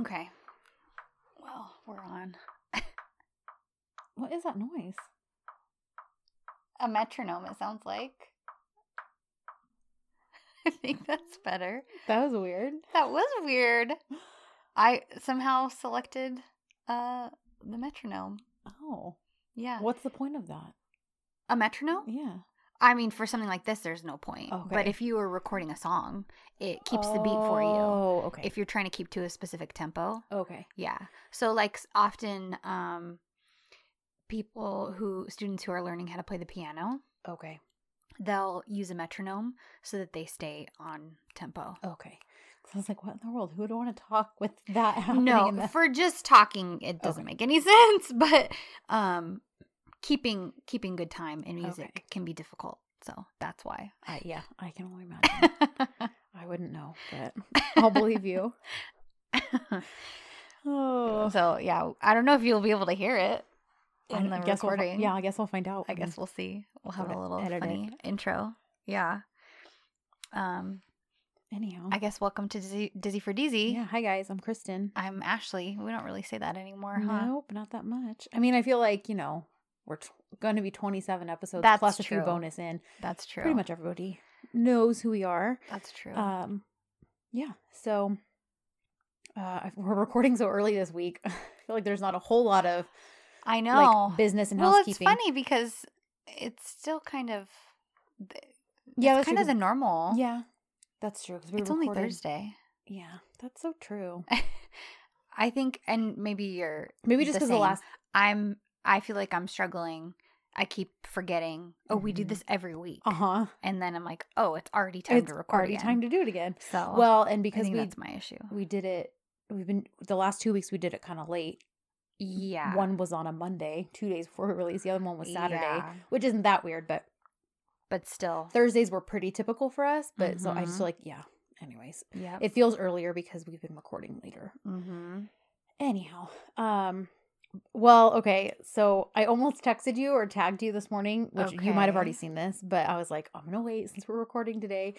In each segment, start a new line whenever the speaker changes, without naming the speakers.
Okay. Well, we're on.
What is that noise?
A metronome, it sounds like. I think that's better.
That was weird.
That was weird. I somehow selected uh the metronome.
Oh.
Yeah.
What's the point of that?
A metronome?
Yeah.
I mean, for something like this, there's no point. But if you were recording a song, it keeps the beat for you.
Oh, okay.
If you're trying to keep to a specific tempo.
okay.
Yeah. So like often um people who students who are learning how to play the piano,
Okay.
they'll use a metronome so that they stay on tempo.
Okay. 'Cause I was like, what in the world? Who would want to talk with that?
No,
in the-
for just talking it doesn't
Okay.
make any sense, but um keeping keeping good time in music
Okay.
can be difficult. So that's why.
I, yeah, I can only imagine. I wouldn't know, but I'll believe you. Oh.
so yeah, I don't know if you'll be able to hear it in the
guess we'll
recording.
yeah, I guess we'll find out.
I guess we'll see. We'll have a little
it.
funny intro. Yeah. Um,
Anyhow.
I guess welcome to Dizzy, Dizzy for Dizzy.
yeah. Hi guys, I'm Kristen.
I'm Ashley. We don't really say that anymore, huh?
Nope, not that much. I mean, I feel like you know we're t- going to be 27 episodes
That's
plus a
true.
few bonus in.
That's true.
Pretty much everybody knows who we are.
That's true.
Um, yeah. So uh, we're recording so early this week. I feel like there's not a whole lot of
I know.
like business and
well, it's
housekeeping.
funny because it's still kind of
yeah,
it's kind
true,
of the normal.
Yeah, that's true. 'cause we
it's only Thursday.
Yeah, that's so true.
I think, and maybe you're
Maybe just
the
because the
same.
last
I'm. I feel like I'm struggling. I keep forgetting. Oh, we do
Mhm.
this every week,
uh huh.
and then I'm like, oh, it's already time
It's
to record.
It's already
again.
time to do it again.
So
Well, and because we
that's my issue.
we did it, we've been the last two weeks we did it kind of late.
Yeah.
One was on a Monday, two days before we released. The other one was Saturday,
Yeah.
which isn't that weird, but
but still.
Thursdays were pretty typical for us. But so I just
Mhm.
like, yeah. Anyways,
Yeah.
it feels earlier because we've been recording later.
mm-hmm.
Anyhow, um, well, okay. So I almost texted you or tagged you this morning, which you might have already seen this, but I was like, I'm gonna wait since we're recording today.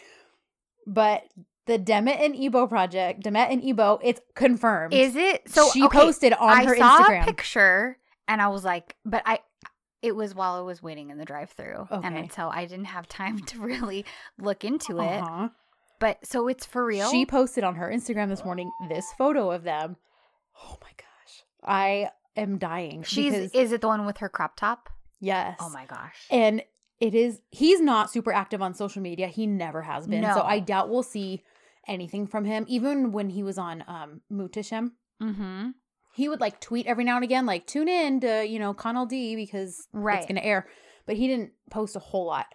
But the Demet and Ebo project, Demet and Ebo, it's confirmed.
Is it so?
she
okay,
posted on
I
her
saw
Instagram.
a picture and I was like, but I. It was while I was waiting in the drive-through, and
Okay.
then so I didn't have time to really look into it.
Uh-huh.
But so it's for real.
She posted on her Instagram this morning this photo of them. Oh my gosh, I am dying.
She's
because-
is it the one with her crop top?
yes.
Oh my gosh.
And it is he's not super active on social media. He never has been.
No.
So I doubt we'll see anything from him. Even when he was on um Muhteşem,
Mm-hmm.
he would like tweet every now and again, like tune in to, you know, Kanal D because
Right.
it's gonna air. But he didn't post a whole lot.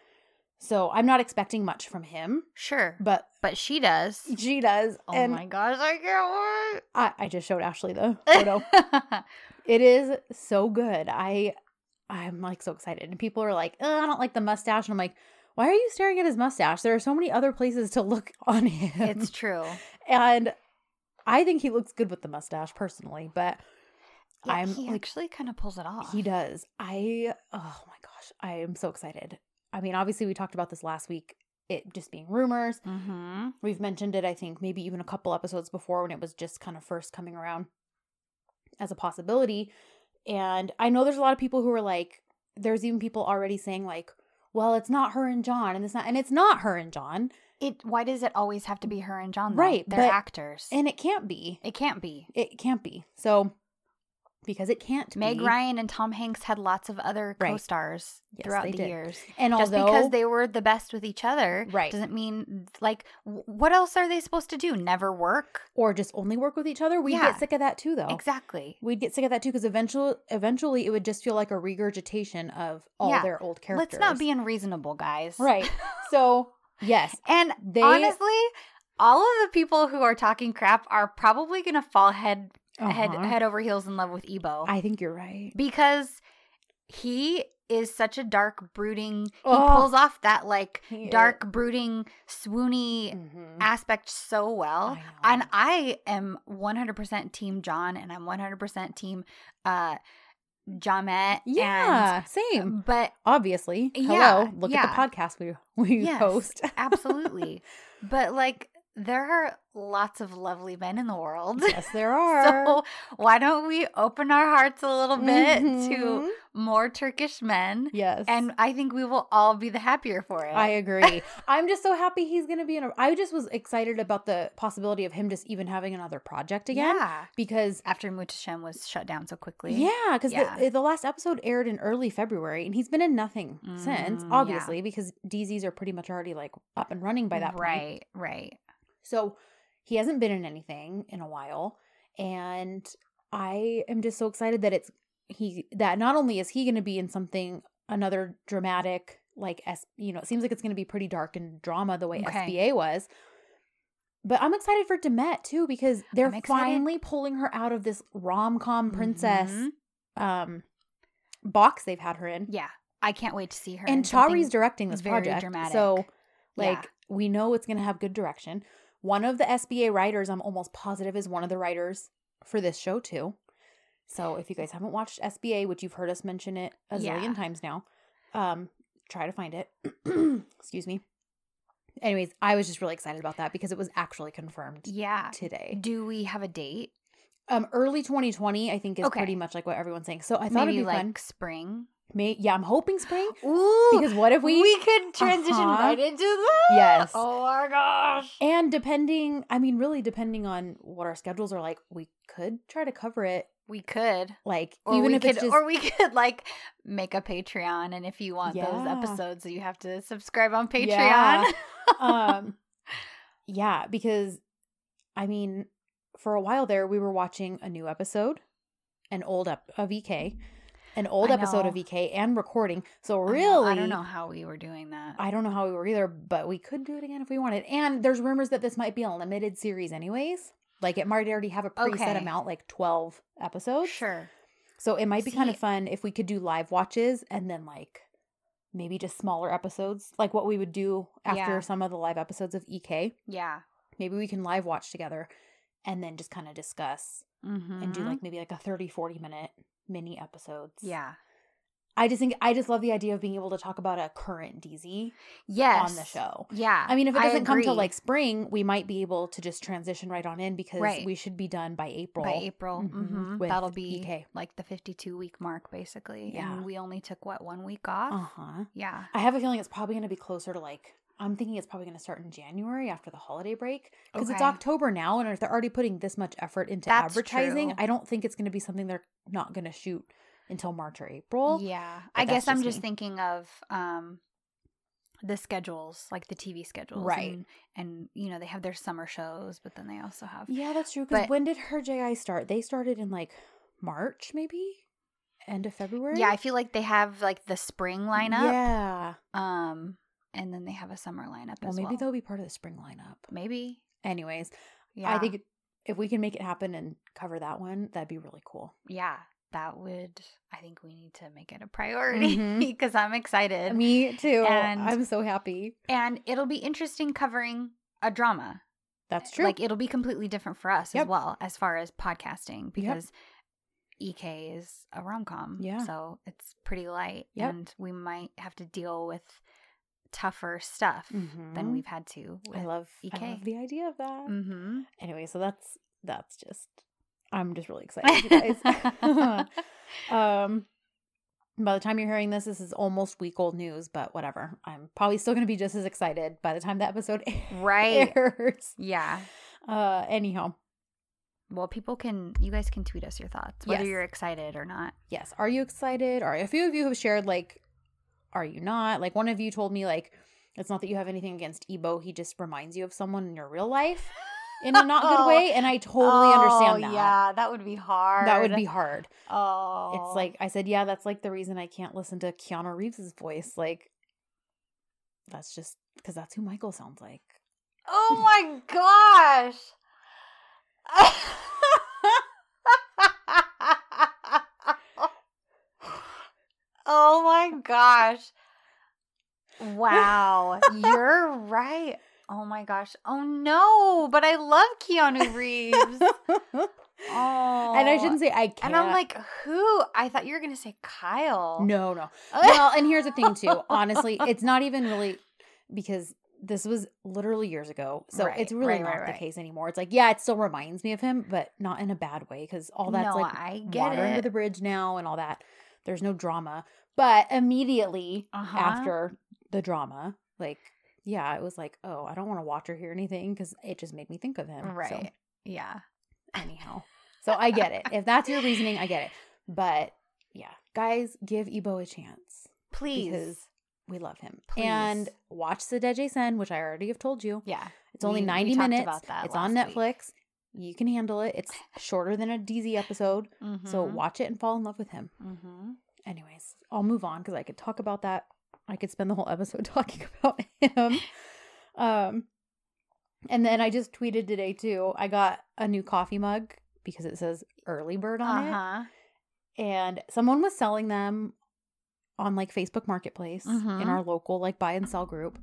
So I'm not expecting much from him.
Sure,
But
but she does.
she does.
Oh
and
my gosh, I can't wait.
I, I just showed Ashley the photo. It is so good. I I'm like so excited. And people are like, I don't like the mustache. And I'm like, why are you staring at his mustache? There are so many other places to look on him.
it's true.
and I think he looks good with the mustache personally, but
Yeah,
I'm
he
like
actually kind of pulls it off.
he does. I oh my gosh, I am so excited. I mean, obviously we talked about this last week, it just being rumors.
Mm-hmm.
We've mentioned it, I think, maybe even a couple episodes before when it was just kind of first coming around as a possibility. And I know there's a lot of people who are like, there's even people already saying, like, well, it's not her and John, and it's not, and it's not her and John,
It. Why does it always have to be her and John? Though?
Right,
they're
but-
actors,
and it can't be.
it can't be.
It can't be. So, because it can't
Meg
be.
Ryan and Tom Hanks had lots of other
Right.
co-stars
Yes,
throughout the
did.
years.
and
Just
although,
because they were the best with each other,
Right.
doesn't mean like what else are they supposed to do? Never work?
or just only work with each other, we'd
Yeah.
get sick of that too, though.
Exactly.
We'd get sick of that too, because eventually, eventually, it would just feel like a regurgitation of all
Yeah.
their old characters.
Let's not be unreasonable, guys.
right. So, yes,
And
They-
honestly, all of the people who are talking crap are probably going to fall head
Uh-huh.
head over heels in love with Ebo
I think you're right.
because he is such a dark brooding. He
Oh.
pulls off that like
He
dark brooding swoony
Mhm.
aspect so well.
I.
And I am 100% team John and I'm 100% team uh Jamet
Yeah,
and
same.
but
Obviously.
Yeah,
Hello. Look
yeah.
at the podcast we we
Yes.
post.
absolutely. but like there are lots of lovely men in the world.
Yes, there are.
So why don't we open our hearts a little bit to
Mhm.
more Turkish men?
yes,
And I think we will all be the happier for it.
I agree. I'm just so happy he's going to be in a. I just was excited about the possibility of him just even having another project again
Yeah.
because.
After Muhteşem was shut down so quickly.
Yeah, because
Yeah.
the, the last episode aired in early February, and he's been in nothing since.
Mm, yeah.
Obviously, because DZs are pretty much already like up and running by that point.
Right, right.
So he hasn't been in anything in a while. And I am just so excited that it's he that not only is he going to be in something another dramatic like S you know, it seems like it's going to be pretty dark and drama the way
Okay.
SBA was. But I'm excited for Demet too because they're finally pulling her out of this rom-com princess
Mhm.
um box they've had her in.
Yeah. I can't wait to see her.
And Chari's directing this
very
project.
dramatic.
So like
Yeah.
we know it's going to have good direction. One of the SBA writers, I'm almost positive, is one of the writers for this show too. So if you guys haven't watched SBA, which you've heard us mention it a
Yeah.
zillion times now, um, try to find it. Excuse me. Anyways, I was just really excited about that because it was actually confirmed
Yeah.
today.
Do we have a date?
Um, early 2020, I think, is
Okay.
pretty much like what everyone's saying. So I thought
Maybe
it'd be
like
fun.
spring.
May- yeah, I'm hoping spring
Ooh.
because what if we
we could transition
Uh-huh.
right into that.
Yes.
Oh my gosh.
And depending, I mean, really depending on what our schedules are like, we could try to cover it.
We could.
Like,
Or
even
we
if
could
it's just,
or we could like make a Patreon and if you want those episodes you have to subscribe on Patreon.
Yeah. um, yeah, because I mean, for a while there, we were watching a new episode, an old ep- of EK, an old episode of. EK, and recording. So
I know-
really,
I don't know how we were doing that.
I don't know how we were either, but we could do it again if we wanted. And there's rumors that this might be a limited series, anyways. Like it might already have a preset
Okay.
amount, like twelve episodes.
sure.
So it might be kind of fun if we could do live watches and then like maybe just smaller episodes, like what we would do after
Yeah.
some of the live episodes of EK.
Yeah.
Maybe we can live watch together and then just kind of discuss
Mm-hmm.
and do like maybe like a 30 40 minute mini episodes.
Yeah.
I just think I just love the idea of being able to talk about a current DZ
Yes.
on the show.
Yeah.
I mean, if it doesn't come till like spring, we might be able to just transition right on in because
Right.
we should be done by April.
by April,
Mhm,
mhm, that'll be
EK.
like the 52 week mark basically.
Yeah.
And we only took what one week off.
Uh huh.
Yeah.
I have a feeling it's probably going to be closer to like I'm thinking it's probably going to start in January after the holiday break because it's October now, and if they're already putting this much effort into
That's
advertising,
true.
I don't think it's going to be something they're not going to shoot until March or April.
yeah.
but
I guess
that's
I'm
just
just
me.
thinking of um the schedules, like the TV schedules.
Right.
And, and you know, they have their summer shows, but then they also have
Yeah, that's true. Because when did her JI start? They started in like March, maybe end of February.
Yeah, I feel like they have like the spring lineup.
Yeah.
Um and then they have a summer lineup
Well,
as
maybe
well.
Maybe they'll be part of the spring lineup.
maybe.
Anyways,
Yeah.
I think if we can make it happen and cover that one, that'd be really cool.
yeah, that would I think we need to make it a priority
mm-hmm.
because I'm excited.
Me too.
And-
I'm so happy.
and it'll be interesting covering a drama.
That's eh, true.
Like it'll be completely different for us
Yep.
as well as far as podcasting because EK is a rom com.
Yeah.
So it's pretty light.
Yep.
And we might have to deal with tougher stuff
Mhm.
than we've had to.
I love I love the idea of that.
Mm-hmm.
Anyway, so that's that's just I'm just really excited, you guys. um by the time you're hearing this, this is almost week old news, but whatever. I'm probably still gonna be just as excited by the time the episode
right.
airs.
Yeah.
Uh anyhow.
Well, people can, you guys can tweet us your thoughts, whether
Yes.
you're excited or not.
Yes. Are you excited? Or a few of you have shared like are you not? Like one of you told me like it's not that you have anything against Ebo, he just reminds you of someone in your real life in a not good oh. way. And I totally understand oh, that.
Oh, Yeah, that would be hard.
That would be hard.
Oh.
It's like I said, yeah, that's like the reason I can't listen to Keanu Reeves's voice. Like that's just because that's who Michael sounds like.
Oh my gosh. oh my gosh. Wow. You're right. Oh my gosh. Oh no. But I love Keanu Reeves. Oh.
and I shouldn't say I can't.
And I'm like, who? I thought you were going to say Kyle.
no, no. Well, and here's the thing too. Honestly, it's not even really because this was literally years ago. So
Right,
it's really
right,
not
right,
the case anymore. It's like, yeah, it still reminds me of him, but not in a bad way because all that's
no,
like
I get
water under the bridge now and all that. There's no drama. But immediately
Uh-huh.
after the drama, like, yeah, it was like, oh, I don't want to watch or hear anything because it just made me think of him. So,
right. Yeah.
anyhow. So I get it. If that's your reasoning, I get it. But yeah, guys, give Ebo a chance
Please.
because we love him. And watch the Deje Sen, which I already have told you.
yeah.
It's only
We- we
90
talked
minutes.
about that
it's on
last week.
Netflix. You can handle it. It's shorter than a DZ episode. So
Mhm.
watch it and fall in love with him.
Mhm.
Anyways, I'll move on because I could talk about that. I could spend the whole episode talking about him. Um, and then I just tweeted today too. I got a new coffee mug because it says early bird on it.
Uh-huh.
And someone was selling them on like Facebook Marketplace
Mhm.
in our local like buy and sell group.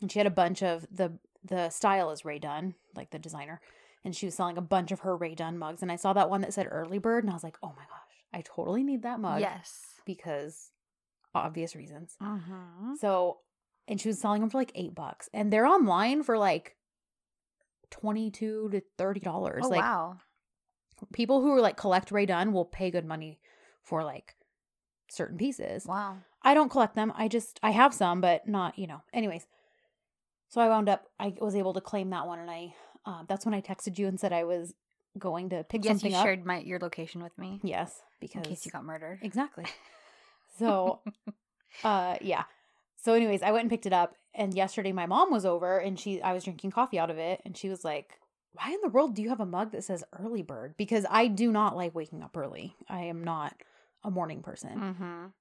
And she had a bunch of the the style is Rae Dunn, like the designer. And she was selling a bunch of her Rae Dunn mugs. And I saw that one that said early bird and I was like, oh my gosh, I totally need that mug
Yes.
because obvious reasons.
Mhm.
So, and she was selling them for like eight bucks, and they're online for like twenty two to thirty dollars.
Oh
like
wow.
people who are like collect Rae Dunn will pay good money for like certain pieces.
Wow.
I don't collect them. I just I have some, but not you know. Anyways, so I wound up I was able to claim that one, and I uh, that's when I texted you and said I was going to pick
Yes,
something
you
up.
shared my your location with me
Yes, because in
case you got murdered.
exactly. So, uh, yeah. So, anyways, I went and picked it up, and yesterday my mom was over, and she I was drinking coffee out of it, and she was like, "Why in the world do you have a mug that says early bird?" Because I do not like waking up early. I am not a morning person.
Mm-hmm.
And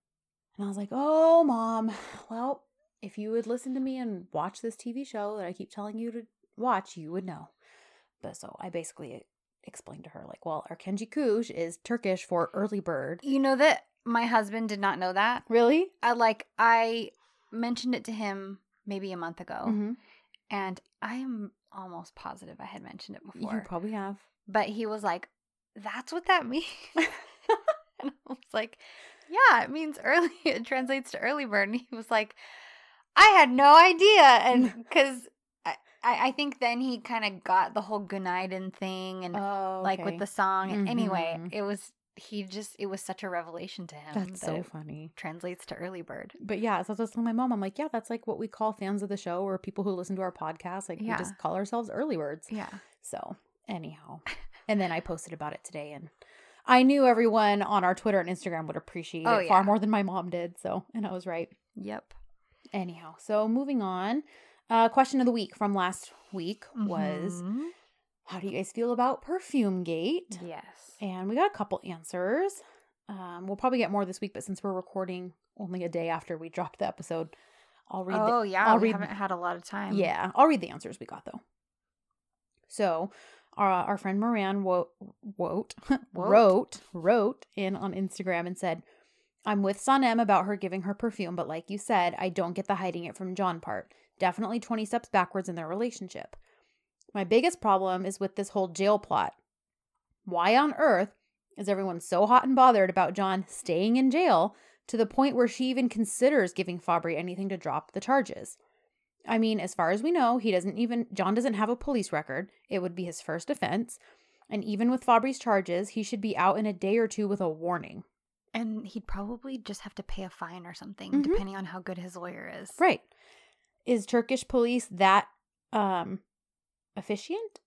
I was like, "Oh, mom. Well, if you would listen to me and watch this TV show that I keep telling you to watch, you would know." But so I basically explained to her like, "Well, our Erkenci Kuş is Turkish for early bird."
You know that my husband did not know that.
Really?
I like I mentioned it to him maybe a month ago,
Mhm.
and I'm almost positive I had mentioned it before.
You probably have.
but he was like, "That's what that means." and I was like, "Yeah, it means early. It translates to early bird." And he was like, "I had no idea," and because. I, I think then he kind of got the whole Günaydın thing and
Oh,
like with the song. And Anyway,
mm-hmm.
it was he just it was such a revelation to him.
that's
that
so funny.
translates to early bird.
But yeah, so I was telling my mom, I'm like, yeah, that's like what we call fans of the show or people who listen to our podcast. Like
Yeah.
we just call ourselves early birds.
Yeah.
So anyhow, and then I posted about it today, and I knew everyone on our Twitter and Instagram would appreciate
Oh,
it far
yeah.
more than my mom did. So, and I was right.
Yep.
Anyhow, so moving on. Uh, question of the week from last week was,
Mhm.
how do you guys feel about Perfume Gate?
yes.
And we got a couple answers. Um, we'll probably get more this week, but since we're recording only a day after we dropped the episode, I'll read.
Oh
the,
yeah,
I'll
we
read-
haven't had a lot of time.
yeah, I'll read the answers we got though. So, our our friend Moran wo- wrote wrote wrote in on Instagram and said, "I'm with Sanem about her giving her perfume, but like you said, I don't get the hiding it from John part. Definitely 20 steps backwards in their relationship. My biggest problem is with this whole jail plot. Why on earth is everyone so hot and bothered about John staying in jail to the point where she even considers giving Fabry anything to drop the charges? I mean, as far as we know, he doesn't even John doesn't have a police record. It would be his first offense. And even with Fabry's charges, he should be out in a day or two with a warning.
And he'd probably just have to pay a fine or something,
Mhm.
depending on how good his lawyer is.
Right. Is Turkish police that um efficient?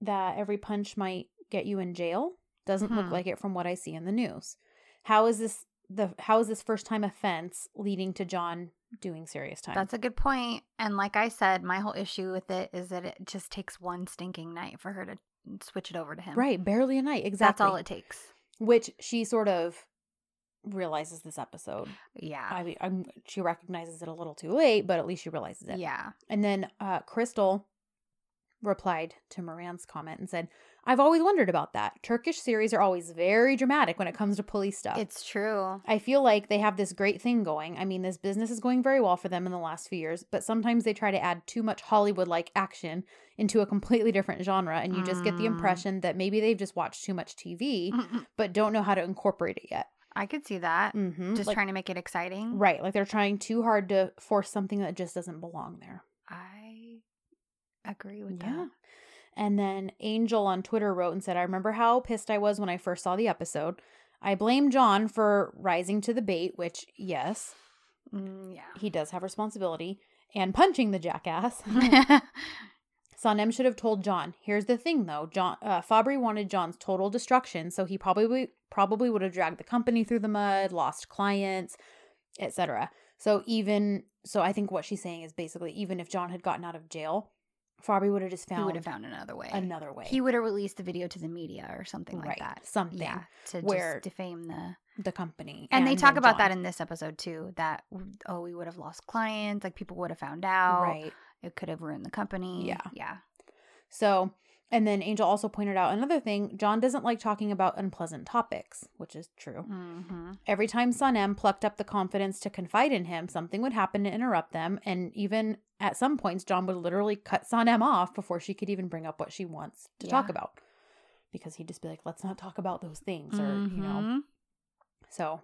That every punch might get you in jail? Doesn't look
Hmm.
like it from what I see in the news. How is this the how is this first time offense leading to John doing serious time?
That's a good point. And like I said, my whole issue with it is that it just takes one stinking night for her to switch it over to him.
right, barely a night. Exactly.
That's all it takes.
Which she sort of realizes this episode.
Yeah.
I mean, I'm, she recognizes it a little too late, but at least she realizes it.
yeah.
And then uh, Crystal replied to Moran's comment and said, I've always wondered about that. Turkish series are always very dramatic when it comes to police stuff.
It's true.
I feel like they have this great thing going. I mean, this business is going very well for them in the last few years, but sometimes they try to add too much Hollywood like action into a completely different genre, and you just get the
Mm.
impression that maybe they've just watched too much TV, but don't know how to incorporate it yet.
I could see that.
Mm-hmm.
Just trying to make it exciting.
Right. Like they're trying too hard to force something that just doesn't belong there.
I agree with
Yeah.
that.
And then Angel on Twitter wrote and said, I remember how pissed I was when I first saw the episode. I blame John for rising to the bait, which, yes,
Mm,
he does have responsibility, and punching the jackass.
yeah.
Sanem should have told John. Here's the thing, though. John uh, Fabry wanted John's total destruction, so he probably probably would have dragged the company through the mud, lost clients, etc. So even so, I think what she's saying is basically even if John had gotten out of jail, Fabry would have just
he
found,
would have found another way.
another way.
He would have released the video to the media or something like
Right,
that.
something
Yeah, to
where-
just defame the.
the company,
And, they talk about that in this episode too. That oh, we would have lost clients. Like people would have found out.
right.
It could have ruined the company.
Yeah.
Yeah.
So, and then Angel also pointed out another thing. John doesn't like talking about unpleasant topics, which is true.
Mm-hmm.
Every time Sanem plucked up the confidence to confide in him, something would happen to interrupt them. And even at some points, John would literally cut Sanem off before she could even bring up what she wants to talk about. Because he'd just be like, let's not talk about those things. Or, you know.
Mhm.
So,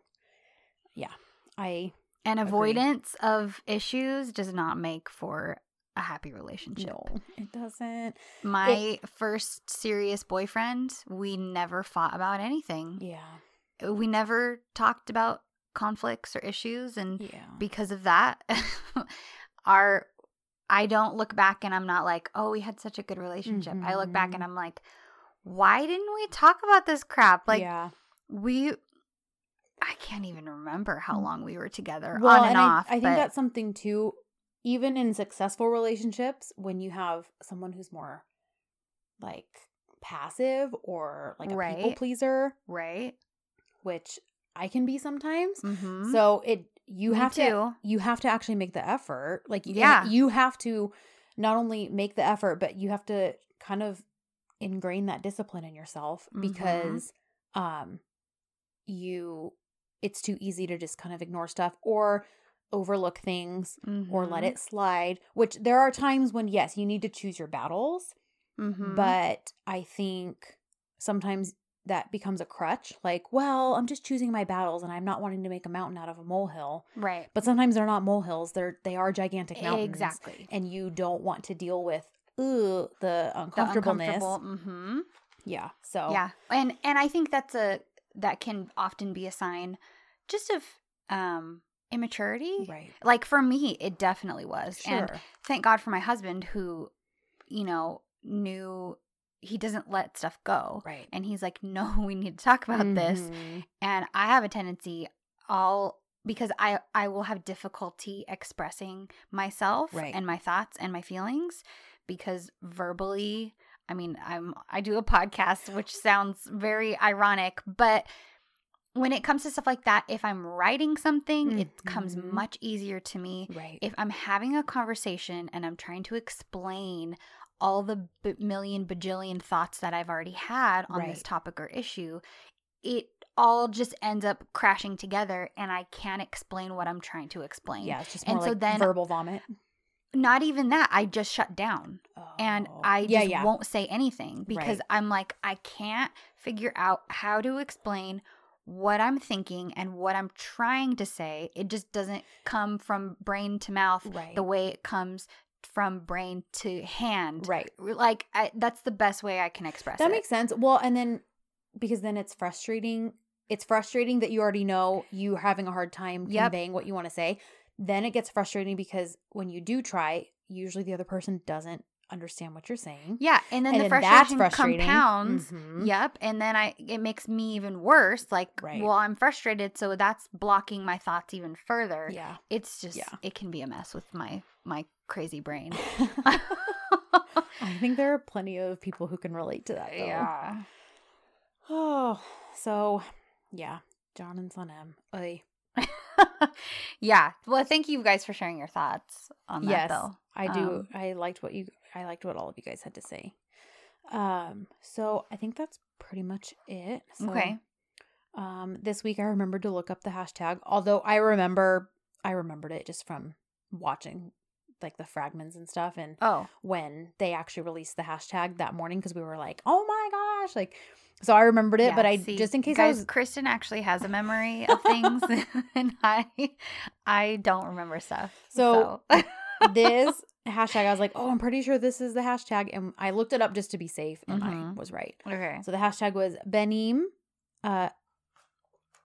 yeah. I,
And
Agree.
avoidance of issues does not make for a happy relationship.
no, it doesn't.
My first serious boyfriend, we never fought about anything.
Yeah.
We never talked about conflicts or issues and
Yeah.
because of that our I don't look back and I'm not like, "Oh, we had such a good relationship." I look back and
Mhm.
I'm like, "Why didn't we talk about this crap?" Like
yeah.
we I can't even remember how long we were together
well,
on and,
I,
off.
I think
but-
that's something too. Even in successful relationships, when you have someone who's more like passive or like a people pleaser,
right.
which I can be sometimes.
Mm-hmm.
So it you
Me
have to you have to actually make the effort. Like
Yeah.
you have to not only make the effort, but you have to kind of ingrain that discipline in yourself
Mhm.
because um you it's too easy to just kind of ignore stuff or overlook things or let
Mhm.
it slide which there are times when yes you need to choose your battles
Mhm.
but i think sometimes that becomes a crutch like well i'm just choosing my battles and i'm not wanting to make a mountain out of a molehill
right.
but sometimes they're not molehills they're they are gigantic mountains
Exactly.
and you don't want to deal with ooh, the
The
uncomfortableness
uncomfortable- mhm.
yeah so
Yeah. And and I think that's a that can often be a sign just of um immaturity.
right
Like for me, it definitely was.
sure
And thank God for my husband who, you know, knew he doesn't let stuff go.
right
And he's like, no, we need to talk about this.
Mhm.
And I have a tendency, all because I I will have difficulty expressing myself
Right.
and my thoughts and my feelings because verbally, I mean, I'm I do a podcast which sounds very ironic, but when it comes to stuff like that, if I'm writing something, it comes
Mhm.
much easier to me
right
if I'm having a conversation and I'm trying to explain all the b- million bajillion thoughts that I've already had on this topic or issue, it all just ends up crashing together and I can't explain what I'm trying to explain.
yeah it's just
and
more
so then-
verbal vomit
Not even that, I just shut down and
Oh.
I
yeah
just
yeah
won't say anything because
Right.
I'm like, I can't figure out how to explain what I'm thinking and what I'm trying to say. It just doesn't come from brain to mouth
right
the way it comes from brain to hand.
right
Like I, that's the best way I can express
That
it.
makes sense. Well, and then because then it's frustrating. It's frustrating that you already know you're having a hard time
Yep.
conveying what you want to say. Then it gets frustrating because when you do try, usually the other person doesn't understand what you're saying.
yeah, and then
and
the
then that's
frustration compounds.
Mhm.
Yep, and then I it makes me even worse. Like,
Right.
well, I'm frustrated, so that's blocking my thoughts even further.
Yeah.
It's just
Yeah.
it can be a mess with my my crazy brain.
I think there are plenty of people who can relate to that. Though.
yeah.
Oh, so yeah, John and Sanem. Oy.
yeah. Well, thank you guys for sharing your thoughts on that
yes,
though.
I do.
Um,
I liked what you. I liked what all of you guys had to say. Um. So I think that's pretty much it. So,
okay.
Um. This week I remembered to look up the hashtag. Although I remember, I remembered it just from watching like the fragments and stuff and
Oh.
when they actually released the hashtag that morning because we were like, oh my gosh, like So I remembered it,
Yeah,
but I
see,
just in case
guys,
I was
Kristen actually has a memory of things, and I, I don't remember stuff.
So- this hashtag, I was like, oh, I'm pretty sure this is the hashtag, and I looked it up just to be safe, and I
Mhm.
was right.
okay,
So the hashtag was Benim. Uh,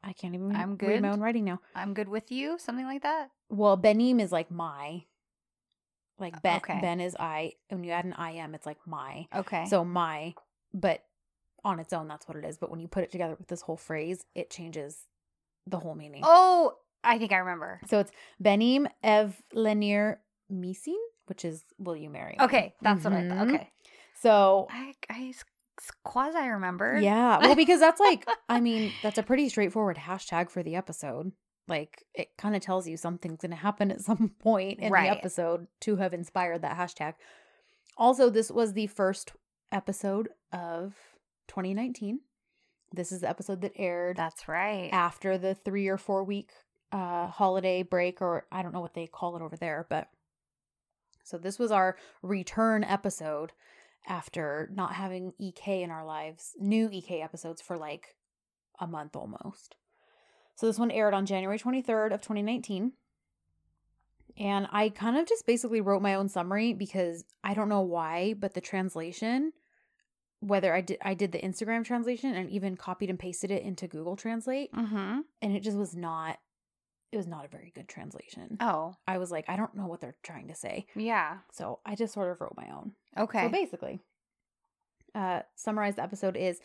I can't even
I'm
read
good.
my own writing now.
I'm good with you. Something like that.
Well, Benim is like my. Like Ben,
Okay.
Ben is I. When you add an IM, it's like my.
Okay.
So my, but on its own, that's what it is. But when you put it together with this whole phrase, it changes the whole meaning.
oh, I think I remember.
So it's Benim Ev Lenier Misin, which is Will You Marry Me?
Okay, that's what I thought. Okay,
So
I I quasi remember.
yeah, well, because that's like, I mean, that's a pretty straightforward hashtag for the episode. Like it kind of tells you something's going to happen at some point in
Right.
the episode to have inspired that hashtag. Also, this was the first episode of 2019. This is the episode that aired
that's right.
after the three or four week uh holiday break or i don't know what they call it over there but so this was our return episode after not having ek in our lives new ek episodes for like a month almost so this one aired on january 23rd of 2019 and i kind of just basically wrote my own summary because i don't know why but the translation whether i did i did the instagram translation and even copied and pasted it into google translate
Mm-hmm.
and it just was not it was not a very good translation
Oh,
i was like i don't know what they're trying to say
yeah.
so i just sort of wrote my own
Okay.
so basically uh summarized the episode is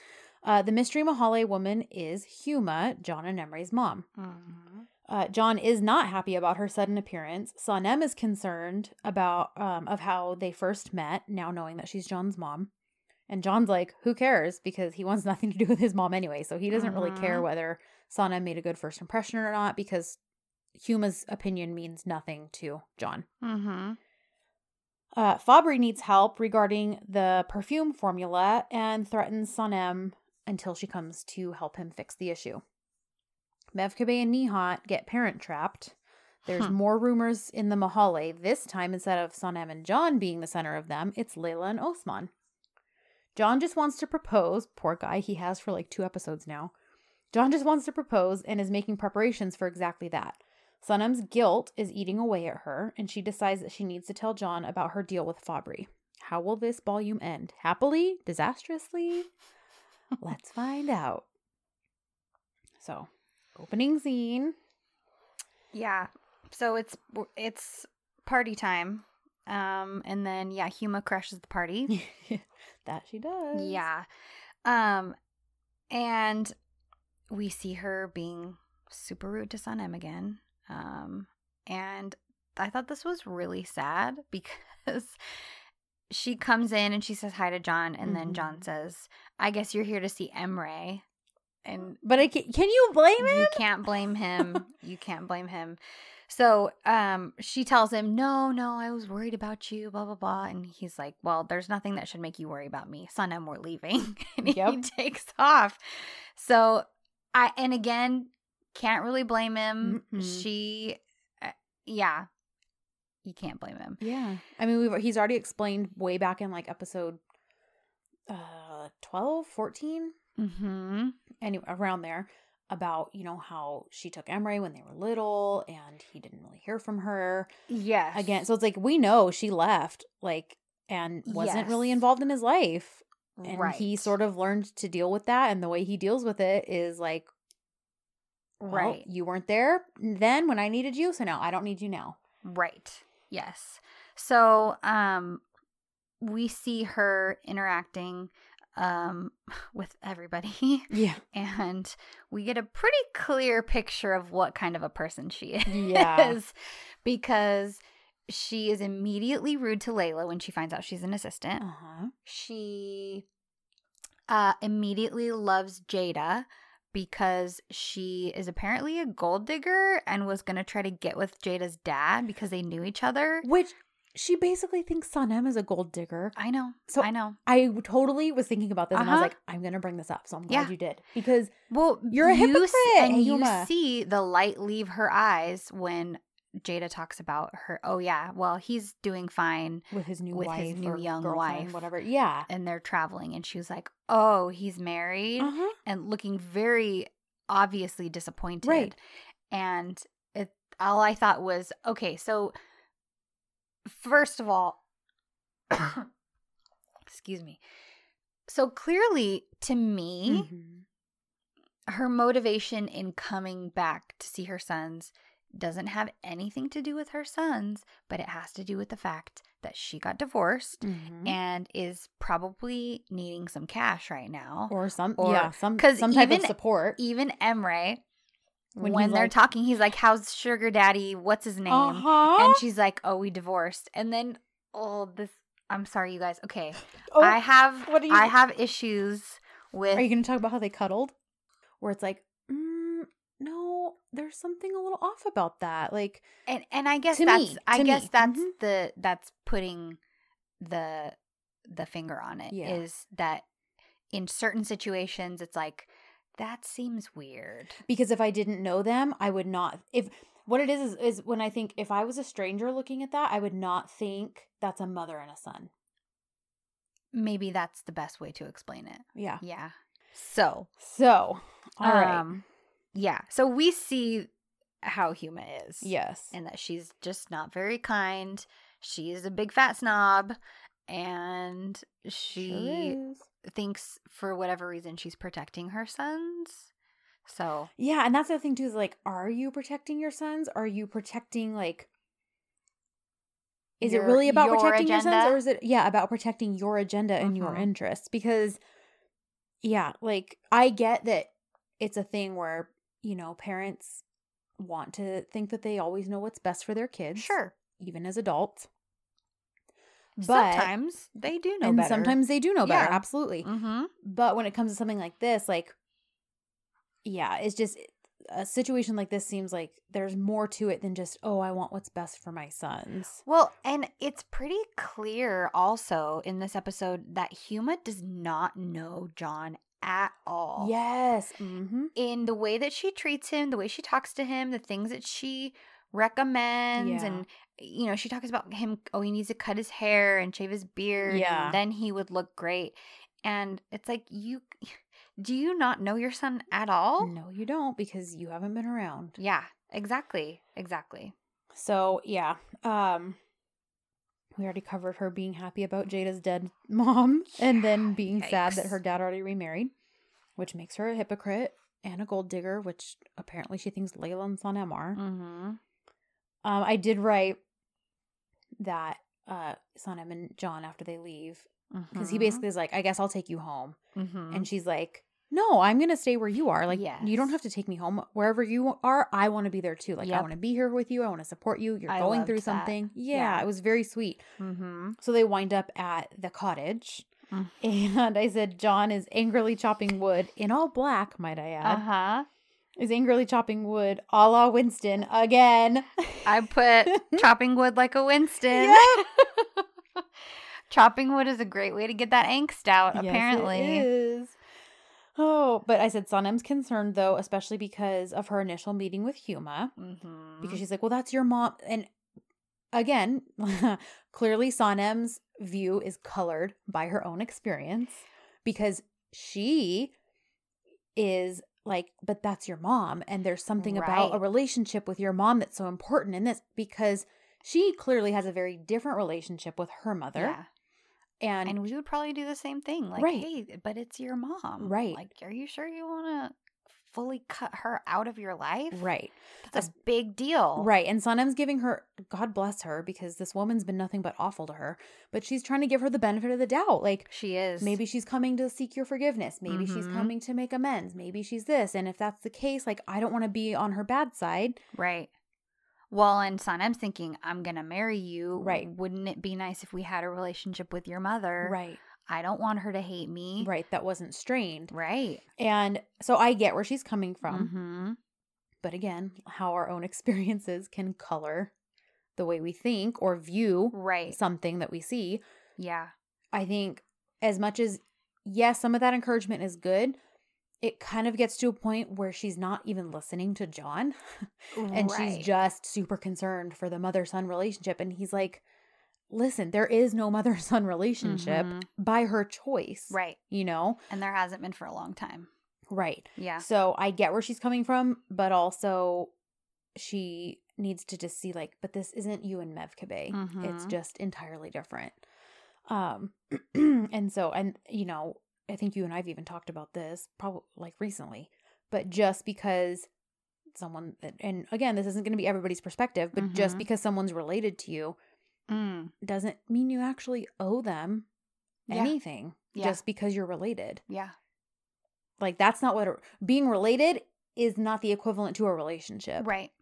uh the mystery mahalle woman is huma john and emre's mom
Mhm.
uh, John is not happy about her sudden appearance. Sanem is concerned about um, of how they first met, now knowing that she's John's mom. And John's like, who cares? Because he wants nothing to do with his mom anyway. So he doesn't really care
Mhm.
whether Sanem made a good first impression or not because Huma's opinion means nothing to John.
Mhm.
Uh, Fabry needs help regarding the perfume formula and threatens Sanem until she comes to help him fix the issue. Mevkibe and Nihat get parent trapped. There's
Hmm.
more rumors in the Mahalle. This time, instead of Sanem and John being the center of them, it's Layla and Osman. John just wants to propose. Poor guy, he has for like two episodes now. John just wants to propose and is making preparations for exactly that. Sanem's guilt is eating away at her, and she decides that she needs to tell John about her deal with Fabry. How will this volume end? Happily? Disastrously? Let's find out. So, opening scene.
Yeah. So it's it's party time. Um and then yeah, Huma crashes the party.
that she does.
yeah. Um and we see her being super rude to Sanem again. Um and I thought this was really sad because she comes in and she says hi to John and then John
Mhm.
says, "I guess you're here to see Emre." And
But I can, can you blame him?
you can't blame him. you can't blame him. So um she tells him, No, no, I was worried about you, blah blah blah. And he's like, Well, there's nothing that should make you worry about me. Son, I'm we're leaving. and he takes off. So I and again, can't really blame him.
Mm-mm.
She uh, yeah. You can't blame him.
Yeah. I mean, we've he's already explained way back in like episode uh 12, 14,
Mm-hmm.
anyway, around there about, you know, how she took Emre when they were little and he didn't really hear from her
Yes.
again. So it's like we know she left like and wasn't really involved in his life. And
right.
he sort of learned to deal with that and the way he deals with it is like well,
Right.
you weren't there then when I needed you, so now I don't need you now.
Right. Yes. So, um we see her interacting um with everybody
Yeah.
and we get a pretty clear picture of what kind of a person she is
Yeah.
because she is immediately rude to Layla when she finds out she's an assistant.
Uh-huh.
She uh immediately loves Ceyda because she is apparently a gold digger and was going to try to get with Ceyda's dad because they knew each other.
Which she basically thinks Sanem is a gold digger.
I know.
So-
I know.
I totally was thinking about this and I was
Uh-huh.
like, I'm gonna bring this up. So I'm glad
Yeah.
you did. Because
Well,
You're a
you
hypocrite,
s- and you see the light leave her eyes when Ceyda talks about her. Oh yeah, well he's doing fine,
with his new
With his new
or
young wife.
whatever. Yeah.
and they're traveling, and she was like, "Oh, he's married,"
Uh-huh.
and looking very obviously disappointed.
Right.
And it all I thought was, okay, so first of all, excuse me. So clearly to me,
Mhm.
her motivation in coming back to see her sons doesn't have anything to do with her sons, but it has to do with the fact that she got divorced
Mhm.
and is probably needing some cash right now.
or some
or-
yeah, some some type of support.
Even Emre,
When
when, they're
like-
talking, he's like, How's Sugar Daddy? What's his name?
Uh-huh.
And she's like, Oh, we divorced. And then, oh, this, I'm sorry, you guys. Okay.
Oh,
I have,
what are you-
I have issues with,
Are you going to talk about how they cuddled? Where it's like, no, there's something a little off about that. Like,
and, and I guess that's,
me,
I guess
me.
that's
Mhm.
the, that's putting the, the finger on it. Is
Yeah.
that in certain situations, it's like, that seems weird.
because if I didn't know them, I would not. If what it is is, is when I think if I was a stranger looking at that, I would not think that's a mother and a son.
Maybe that's the best way to explain it.
Yeah.
Yeah. So,
So, all right.
Yeah. So we see how Huma is.
yes.
And that she's just not very kind. She is a big fat snob. And she
Sure
thinks for whatever reason she's protecting her sons. So
Yeah, and that's the thing too is like, are you protecting your sons? Are you protecting like is
Your-
it really about
your
protecting your sons or is it yeah, about protecting your agenda and your
Mhm.
interests? Because yeah, like I get that it's a thing where, you know, parents want to think that they always know what's best for their kids.
sure.
Even as adults. But
sometimes they do know
and
better.
sometimes they do know better,
Yeah.
absolutely.
Mm-hmm.
But when it comes to something like this, like, yeah, it's just a situation like this seems like there's more to it than just, oh, I want what's best for my sons.
Well, and it's pretty clear also in this episode that Huma does not know John at all.
Yes. Mm-hmm.
in the way that she treats him, the way she talks to him, the things that she recommends,
Yeah.
and you know, she talks about him. Oh, he needs to cut his hair and shave his beard,
Yeah.
then he would look great. And it's like you, do you not know your son at all?
No, you don't because you haven't been around.
Yeah, exactly, exactly.
So, yeah. Um, we already covered her being happy about Ceyda's dead mom and then being sad that her dad already remarried, which makes her a hypocrite and a gold digger, which apparently she thinks Layla on are.
Mm-hmm.
Um, I did write that uh Sanem and John after they leave because he basically is like, I guess I'll take you home,
mm-hmm.
and she's like, No, I'm gonna stay where you are. Like, you don't have to take me home. Wherever you are, I want to be there too. Like, I want to be here with you. I want to support you. You're
I
going through something. Yeah,
Yeah.
it was very sweet.
mm-hmm.
So they wind up at the cottage.
Mm.
And I said, John is angrily chopping wood in all black, might I add.
Uh huh.
Is angrily chopping wood a la Winston again.
I put chopping wood like a Winston.
Yep.
chopping wood is a great way to get that angst out,
Yes, it
apparently.
Oh, but I said Sanem's concerned though, especially because of her initial meeting with Huma,
Mm-hmm.
because she's like, "Well, that's your mom." And again, clearly Sanem's view is colored by her own experience because she is like, "But that's your mom," and there's something about a relationship with your mom that's so important in this because she clearly has a very different relationship with her mother,
yeah.
And,
And we would probably do the same thing. Like,
Right.
hey, but it's your mom.
Right.
Like, are you sure you want to fully cut her out of your life?
right.
That's a big deal.
Right. And Sanem's giving her, God bless her, because this woman's been nothing but awful to her, but she's trying to give her the benefit of the doubt. Like,
She is.
maybe she's coming to seek your forgiveness. Maybe she's
Mhm.
coming to make amends. Maybe she's this. And if that's the case, like, I don't want to be on her bad side.
Right. Well, and son i'm thinking, I'm going to marry you.
Right.
Wouldn't it be nice if we had a relationship with your mother?
Right.
I don't want her to hate me.
Right. That wasn't strained.
Right.
And so I get where she's coming from.
Mm-hmm.
But again, how our own experiences can color the way we think or view
Right.
something that we see.
Yeah.
I think as much as yes, some of that encouragement is good, it kind of gets to a point where she's not even listening to John and she's just super concerned for the mother son relationship. And he's like, listen, there is no mother son relationship
Mhm.
by her choice.
right.
You know?
And there hasn't been for a long time.
Right.
Yeah.
So I get where she's coming from, but also she needs to just see like, but this isn't you and Mevkibe. It's just entirely different. Um and so and you know, I think you and I've even talked about this probably like recently. But just because someone and again, this isn't going to be everybody's perspective, but just
Mhm.
because someone's related to you
Mm.
doesn't mean you actually owe them
Yeah.
anything
Yeah.
just because you're related.
Yeah.
Like that's not what a, being related is not the equivalent to a relationship.
Right.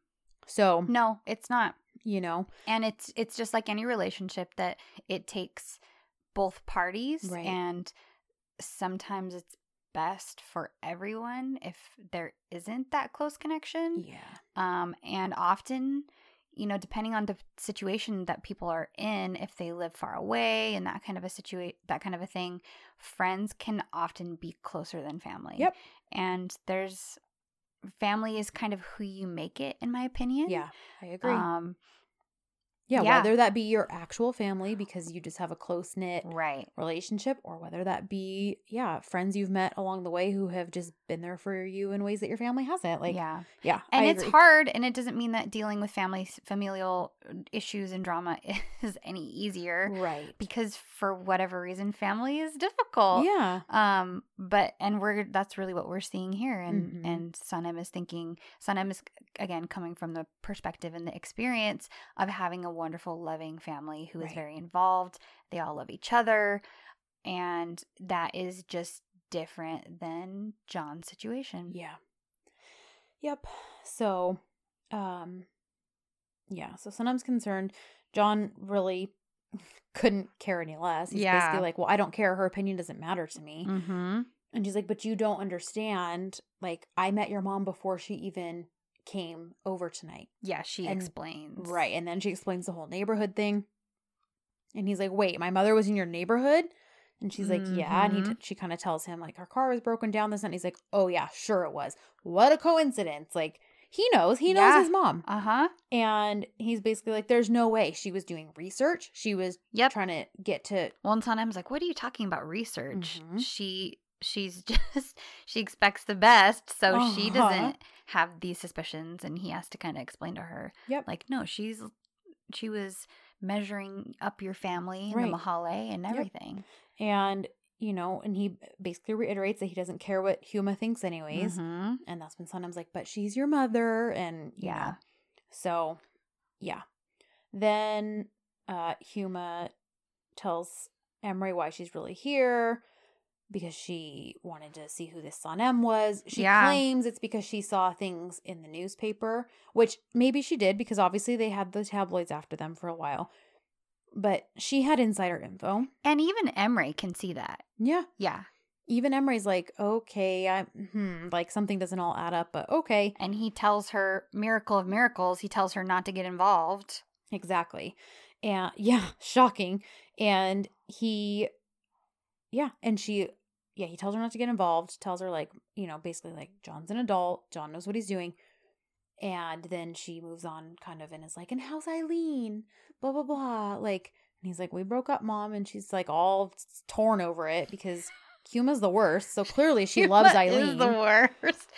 So,
No, it's not.
you know,
And it's it's just like any relationship that it takes both parties
Right.
and sometimes it's best for everyone if there isn't that close connection.
yeah.
Um, and often, you know, depending on the situation that people are in, if they live far away and that kind of a situation, that kind of a thing, friends can often be closer than family.
Yep.
And there's family is kind of who you make it, in my opinion.
Yeah, I agree.
Um,
yeah,
yeah.
whether that be your actual family because you just have a close knit
right.
relationship or whether that be yeah, friends you've met along the way who have just been there for you in ways that your family hasn't. Like yeah,
yeah. And
I
it's
agree.
hard, and it doesn't mean that dealing with family familial issues and drama is any easier.
Right.
because for whatever reason family is difficult
Yeah.
um but and we're that's really what we're seeing here and
Mhm.
and Sanem is thinking Sanem is again coming from the perspective and the experience of having a wonderful loving family who is
Right.
very involved they all love each other and that is just different than John's situation
Yeah. Yep. So, um, yeah. So sometimes concerned. John really couldn't care any less. He's
Yeah.
basically like, well, I don't care. Her opinion doesn't matter to me.
mm-hmm
And she's like, but you don't understand. Like, I met your mom before she even came over tonight.
yeah she
And-
explains
Right. And then she explains the whole neighborhood thing. And he's like, wait, my mother was in your neighborhood? And she's like, yeah. And he
Mhm.
t- she kind of tells him, like, her car was broken down this night. And he's like, oh, yeah, sure it was. What a coincidence. Like, he knows. He knows
Yeah.
his mom.
uh-huh
And he's basically like, there's no way. She was doing research. She was
yep
trying to get to.
Well, and Sanem's like, "What are you talking about research?"
Mhm.
She she's just she expects the best, so she
Uh-huh.
doesn't have these suspicions, and he has to kind of explain to her,
Yep.
like, no, she's she was measuring up your family and
Right.
the mahalle and
Yep.
everything.
And, you know, and he basically reiterates that he doesn't care what Huma thinks, anyways.
Mhm.
And that's when Sanem's like, but she's your mother. And, you
Yeah.
know. So, yeah. Then uh Huma tells Emre why she's really here because she wanted to see who this Sanem was. She
Yeah.
claims it's because she saw things in the newspaper, which maybe she did because obviously they had the tabloids after them for a while. But she had insider info.
And even Emre can see that.
Yeah.
Yeah,
Even Emre's like, okay, I hmm, like something doesn't all add up, but okay.
and he tells her, miracle of miracles, he tells her not to get involved.
Exactly. And yeah, shocking. And he, yeah, and she, yeah, he tells her not to get involved, tells her, like, you know, basically, like, John's an adult, John knows what he's doing. And then she moves on kind of and is like, and how's Eileen? Blah, blah, blah. Like, and he's like, we broke up, mom. And she's like, all torn over it because Huma's the worst. So clearly she loves Eileen.
Is the worst.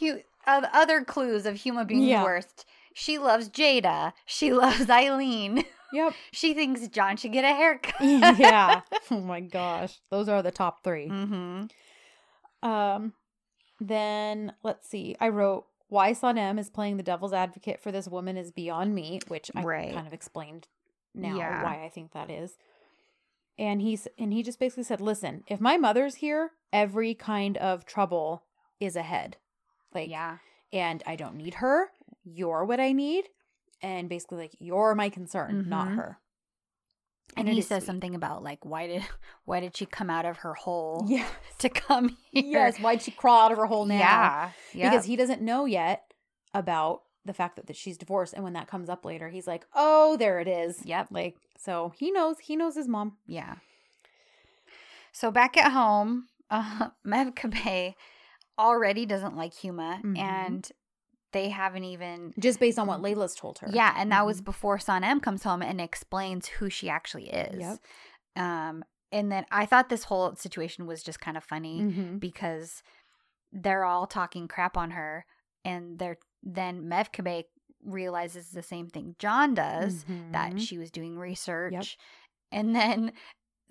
Hu- uh, other clues of Huma being
Yeah.
the worst. She loves Ceyda. She loves Eileen.
Yep.
She thinks John should get a haircut.
yeah. Oh my gosh. Those are the top 3
Mm-hmm.
Um, then let's see. I wrote why Sanem is playing the devil's advocate for this woman is beyond me, which I
Right.
kind of explained now
Yeah.
why I think that is. And he's and he just basically said, "Listen, if my mother's here, every kind of trouble is ahead. Like,
Yeah.
and I don't need her. You're what I need." And basically, like, you're my concern, not
Mhm.
her.
And
it
he says
sweet.
something about like why did why did she come out of her hole
Yeah.
to come here?
Yes. Why'd she crawl out of her hole now?
Yeah. Yeah.
because he doesn't know yet about the fact that, that she's divorced and when that comes up later he's like oh there it is
Yep.
like so he knows he knows his mom
Yeah. So back at home, uh, Mev Kabe already doesn't like Huma,
Mhm.
and they haven't even.
Just based on what Layla's told her.
Yeah, and that was
Mhm.
before Sanem comes home and explains who she actually is.
Yep.
Um, and then I thought this whole situation was just kind of funny
Mhm.
because they're all talking crap on her, and they're then Mevkibe realizes the same thing John does that
Mhm.
she was doing research, and then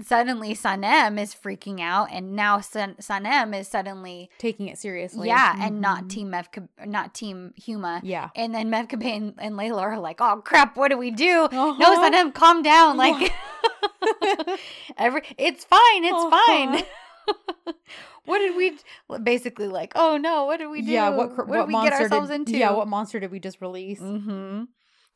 suddenly Sanem is freaking out, and now San- Sanem is suddenly
taking it seriously.
yeah, and not
Mhm.
Team Mevka, not Team Huma.
Yeah.
And then Mevkibe and, and Layla are like, "Oh crap, what do we do?" No,
Uh-huh.
Sanem, calm down. Like, every it's fine, it's
Uh-huh.
fine. what did we basically like? Oh no, what did we do?
Yeah, what
what,
what
did we
monster
get ourselves
did,
into?
Yeah, what monster did we just release?
Mm-hmm.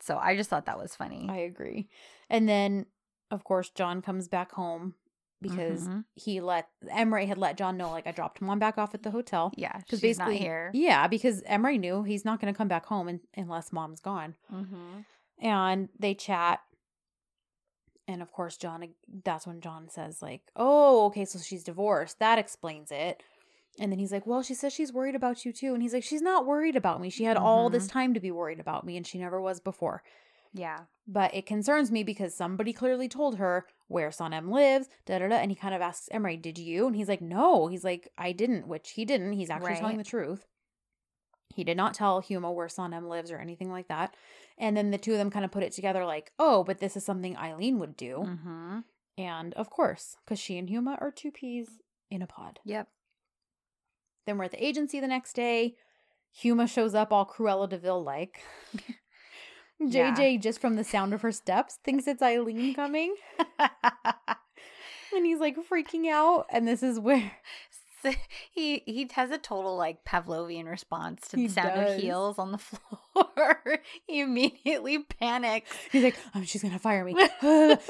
So I just thought that was funny.
I agree. And then of course John comes back home because
Mhm.
he let Emre had let John know like I dropped him mom back off at the hotel.
yeah,
Because
she's not
basically
here.
Yeah, because Emre knew he's not gonna come back home un- unless mom's gone.
Mm-hmm.
And they chat. And of course John that's when John says like, "Oh, okay, so she's divorced. That explains it." And then he's like, Well, she says she's worried about you too. And he's like, She's not worried about me. She had all this
Mhm.
time to be worried about me, and she never was before.
Yeah.
But it concerns me because somebody clearly told her where Sanem lives, da da da. And he kind of asks Emre, Did you? And he's like, No. He's like, I didn't, which he didn't. He's actually telling the truth. He did not tell Huma where Sanem lives or anything like that. And then the two of them kind of put it together like, Oh, but this is something Eileen would do.
Mm-hmm.
And of course, because she and Huma are two peas in a pod.
Yep.
Then we're at the agency the next day. Huma shows up all Cruella de Vil like.
Yeah.
JJ, just from the sound of her steps, thinks it's Eileen coming. And he's like freaking out. And this is where
he he has a total like Pavlovian response to the
He
sound
does.
of heels on the floor. he immediately panics.
he's like, oh, she's going to fire me.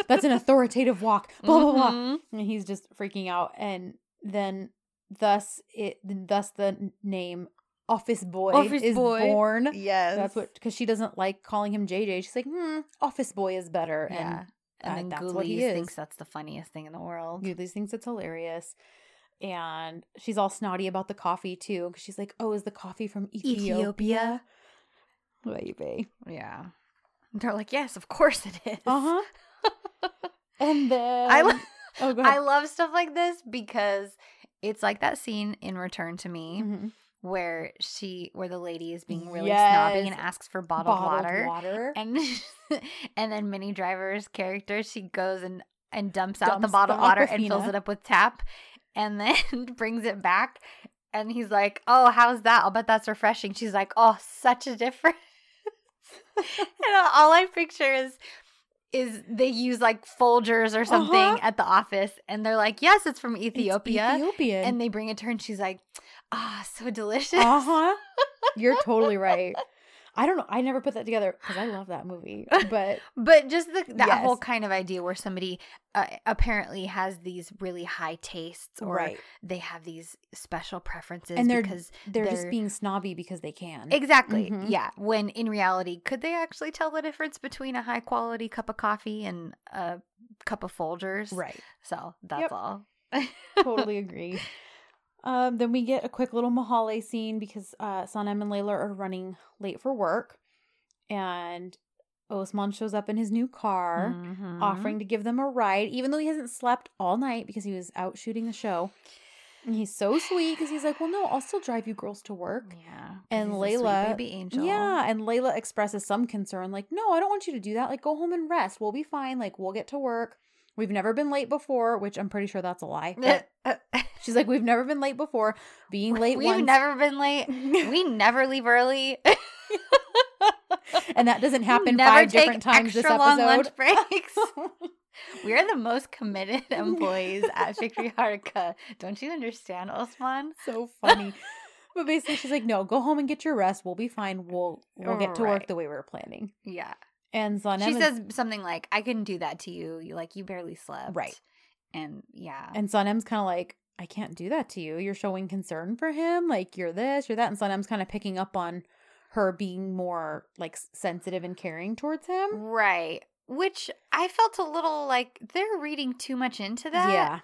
That's an authoritative walk. Blah, blah, blah.
Mhm.
And he's just freaking out. And then thus it, thus the name Office Boy
Office
is
Boy.
born.
Yes,
That's what, because she doesn't like calling him JJ. She's like, hmm, Office Boy is better.
Yeah,
And
and
that's what he is.
thinks that's the funniest thing in the world.
Goodley thinks it's hilarious. And she's all snotty about the coffee too. Because she's like, oh, is the coffee from Ethiopia? Maybe.
Yeah, they're like, yes, of course it is.
Uh huh. and then.
I lo-
oh,
I love stuff like this because it's like that scene in Return to Me
Mhm.
Where she where the lady is being really
Yes.
snobby and asks for bottled,
Bottled
water.
water.
and and then Minnie Driver's character, she goes and and dumps out the bottled
the
water and fills it up with tap, and then brings it back. And he's like, "Oh, how's that? I'll bet that's refreshing." She's like, "Oh, such a difference." and all I picture is is they use like Folgers or something
Uh-huh.
at the office, and they're like, "Yes, it's from
It's
Ethiopia."
Ethiopian.
And they bring it to her, and she's like, "Ah, so delicious."
uh huh. You're totally right. I don't know. I never put that together because I love that movie. But
But just the, that
Yes.
whole kind of idea where somebody uh, apparently has these really high tastes or
right,
they have these special preferences
And they're-
because
they're, just
they're-
being snobby because they can.
exactly
Mhm.
yeah when in reality could they actually tell the difference between a high quality cup of coffee and a cup of Folgers
right.
so that's
Yep.
all
totally agree. Um, then we get a quick little Mahalle scene because uh, Sanem and Layla are running late for work, and Osman shows up in his new car,
Mhm.
offering to give them a ride, even though he hasn't slept all night because he was out shooting the show. And he's so sweet because he's like, "Well, no, I'll still drive you girls to work."
Yeah,
And
he's a sweet
Layla-
baby angel
Yeah, and Layla expresses some concern, like, "No, I don't want you to do that. Like, go home and rest. We'll be fine. Like, we'll get to work. We've never been late before," which I'm pretty sure that's a lie. She's like, "We've never been late before. Being late
we've
once,
never been late we never leave early
and that doesn't happen five different times this
extra long lunch
episode."
breaks. we are the most committed employees at Fikri Harika. Don't you understand, Osman?
so funny. But basically, she's like, "No, go home and get your rest. We'll be fine. We'll we'll get to work the way we were planning."
Yeah.
And Sanem
She
is-
says something like, I couldn't do that to you. You like you barely slept.
Right.
And yeah.
And Sanem's kind of like, I can't do that to you. You're showing concern for him. Like, you're this, you're that. And Sanem's kind of picking up on her being more like sensitive and caring towards him.
right. Which I felt a little like they're reading too much into that.
Yeah.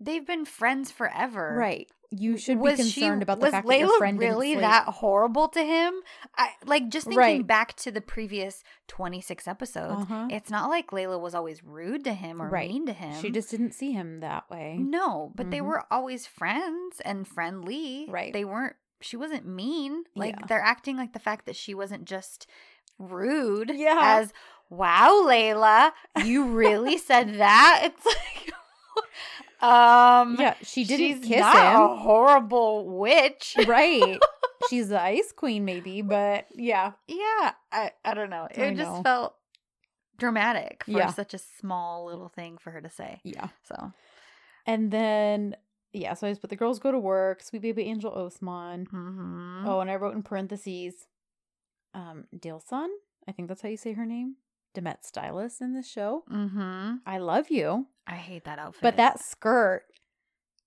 They've been friends forever.
Right. You should be
Was
concerned
she,
about the fact
Layla
that your friend
really that horrible to him? I like just thinking
Right.
back to the previous 26 episodes.
Uh-huh.
It's not like Layla was always rude to him or
Right.
mean to him.
She just didn't see him that way.
No, but they
Mhm.
were always friends and friendly.
Right.
They weren't she wasn't mean. Like
Yeah.
they're acting like the fact that she wasn't just rude
Yeah.
as wow, Layla, you really said that? It's like um
Yeah, she didn't kiss him.
a horrible witch.
right. She's the ice queen, maybe, but yeah.
yeah, I I don't know. It
I
just
know.
felt dramatic for
Yeah.
such a small little thing for her to say.
Yeah.
So,
And then, yeah, so I just put the girls go to work, sweet baby angel Osman.
mhm.
Oh, and I wrote in parentheses, um, Dilson. I think that's how you say her name. Demet Stylus in the show.
Mhm.
I love you.
I hate that outfit.
But that skirt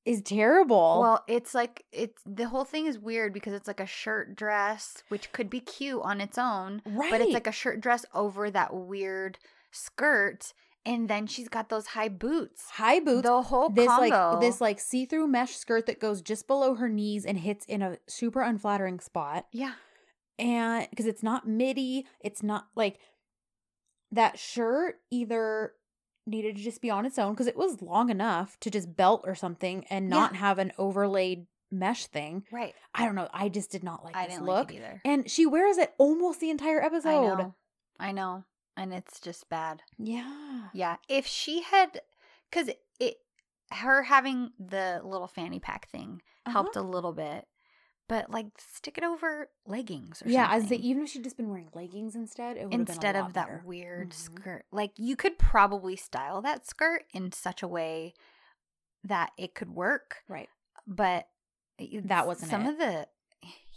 is terrible.
Well, it's like it's the whole thing is weird because it's like a shirt dress, which could be cute on its own,
right.
but it's like a shirt dress over that weird skirt, and then she's got those high boots.
high boots.
The whole
this
combo.
like this like see-through mesh skirt that goes just below her knees and hits in a super unflattering spot.
yeah,
and because it's not midi it's not like that shirt either needed to just be on its own because it was long enough to just belt or something and
Yeah.
not have an overlaid mesh thing
right.
i don't know i just did not like
I
this
didn't
look
like it either.
and she wears it almost the entire episode.
I know, I know, and it's just bad.
yeah
Yeah, if she had, because it, her having the little fanny pack thing
Uh-huh.
helped a little bit, but like stick it over leggings or
yeah
something.
as the, even if she'd just been wearing leggings instead it would
instead of that
better.
weird
Mhm.
skirt. Like you could probably style that skirt in such a way that it could work,
right
but that
wasn't
some
it.
of the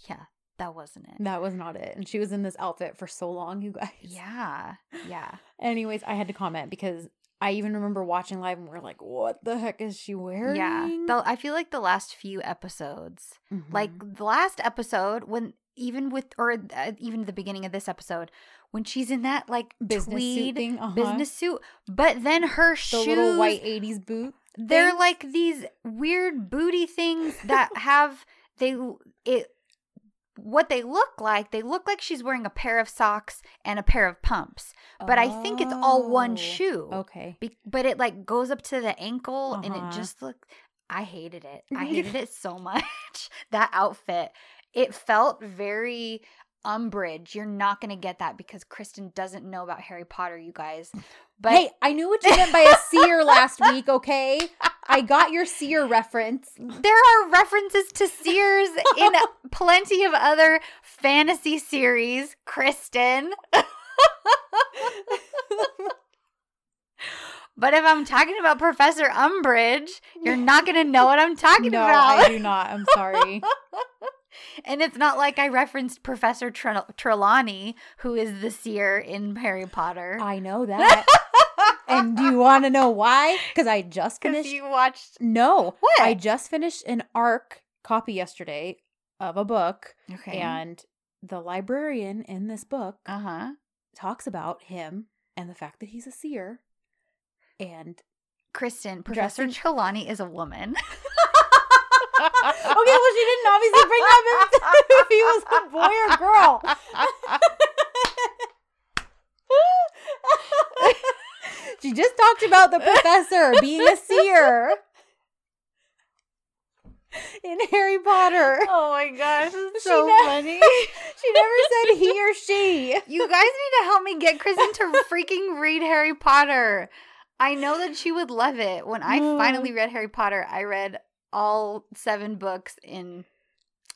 yeah, that wasn't it.
that was not it and she was in this outfit for so long you guys
Yeah. Yeah.
Anyways, I had to comment because I even remember watching live and we're like, what the heck is she wearing?
Yeah. The, I feel like the last few episodes,
Mhm.
like the last episode when even with or uh, even the beginning of this episode when she's in that like
business suit thing, uh-huh.
business suit, but then her
the
shoes
little white 80s boot.
they're like these weird booty things that have they it what they look like they look like she's wearing a pair of socks and a pair of pumps but i think it's all one shoe
Okay.
Be- but it like goes up to the ankle and
Uh-huh.
it just looked i hated it i hated it so much that outfit it felt very umbridge you're not going to get that because kristen doesn't know about harry potter you guys but
hey, I knew what you meant by a seer last week, okay? I got your seer reference.
there are references to seers in plenty of other fantasy series, Kristen. But if I'm talking about Professor Umbridge, you're not going to know what I'm talking
no,
about.
I do not. I'm sorry.
And it's not like I referenced Professor Tre- Trelawney, who is the seer in Harry Potter.
I know that. and do you want to know why? Because I just finished.
you watched.
No.
What?
I just finished an ARC copy yesterday of a book,
Okay.
and the librarian in this book
uh huh.
talks about him and the fact that he's a seer. And
Kristen, Professor
Dressing-
Trelawney is a woman.
okay, well, she didn't obviously bring up if, if he was a boy or girl. she just talked about the professor being a seer in Harry Potter.
Oh my gosh, this is so
ne-
funny.
She never said he or she.
You guys need to help me get Kristen to freaking read Harry Potter. I know that she would love it. When I finally mm. read Harry Potter, I read all seven books in,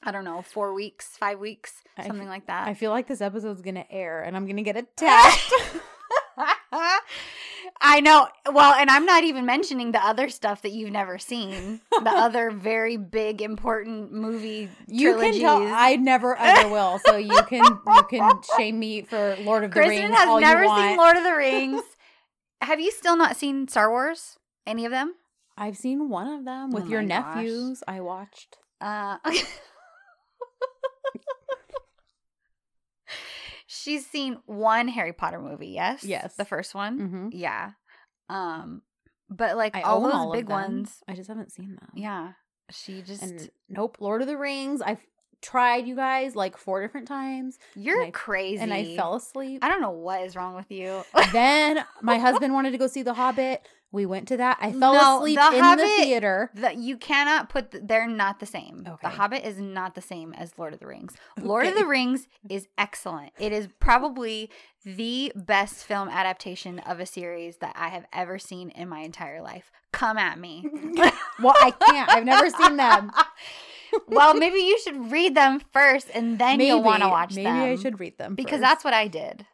I don't know, four weeks, five weeks, something
f-
like that.
I feel like this episode's gonna air and I'm gonna get attacked.
I know. Well, and I'm not even mentioning the other stuff that you've never seen. The other very big, important movie
You
trilogies.
can tell I never ever will, so you can you can shame me for Lord of the
Kristen
Rings
has
all
never seen Lord of the Rings. Have you still not seen Star Wars? Any of them?
I've seen one of them with
Oh
your
my gosh.
nephews. I watched.
Uh, she's seen one Harry Potter movie. Yes.
Yes.
The first one.
Mm-hmm.
Yeah. Um, but like
I
all those
all
big ones,
I just haven't seen them.
yeah. She just
And nope, Lord of the Rings. I've tried you guys like four different times
you're
and I-
crazy,
and I fell asleep.
I don't know what is wrong with you.
then my husband wanted to go see The Hobbit. We went to that. I fell
No,
asleep
The
in
Hobbit-
the theater.
that you cannot put th- they're not the same. The
Okay.
Hobbit is not the same as Lord of the Rings. Lord of the Rings is excellent. It is probably the best film adaptation of a series that I have ever seen in my entire life. Come at me.
Well, I can't. I've never seen them.
well, maybe you should read them first and then you'll want to watch
maybe
them.
Maybe I should read them
because
first.
that's what I did.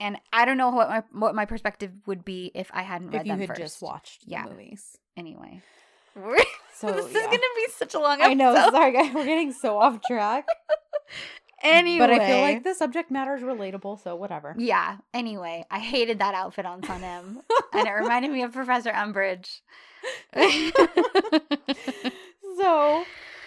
And I don't know what my what my perspective would be if I hadn't read
if you
them
had
first.
just watched
Yeah.
the movies.
Anyway.
So
this is gonna be such a long episode.
I know. Sorry, guys. We're getting so off track.
Anyway.
But I feel like the subject matter is relatable, so whatever.
Yeah. Anyway, I hated that outfit on Sanem, and it reminded me of Professor Umbridge.
So,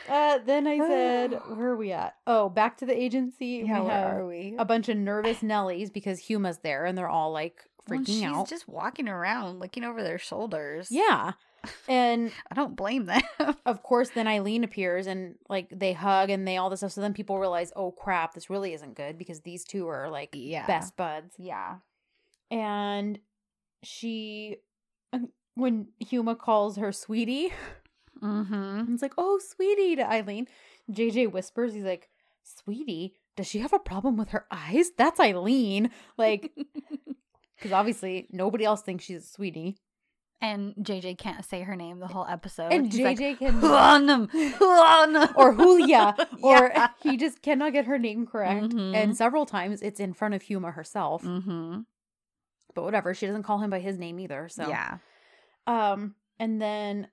uh, then I said, where are we at? Oh, back to the agency.
yeah,
we
where
have
are we?
a bunch of nervous Nellies because Huma's there and they're all like
Well,
freaking
she's
out.
just walking around, looking over their shoulders.
Yeah. And
I don't blame them.
of course, then Eileen appears and like they hug and they all this stuff. So then people realize, oh crap, this really isn't good because these two are like
yeah.
best buds.
Yeah.
And she, when Huma calls her sweetie,
Mm-hmm.
and it's like, oh, sweetie to Eileen. JJ whispers, he's like, sweetie, does she have a problem with her eyes? That's Eileen. Like, because obviously nobody else thinks she's a sweetie.
and JJ can't say her name the whole episode.
And
He's like,
JJ can.
"Huanum, Huanum."
or Julia, or
Yeah.
he just cannot get her name correct.
Mhm.
And several times it's in front of Huma herself.
Mm-hmm.
But whatever, she doesn't call him by his name either. So
Yeah.
um, and then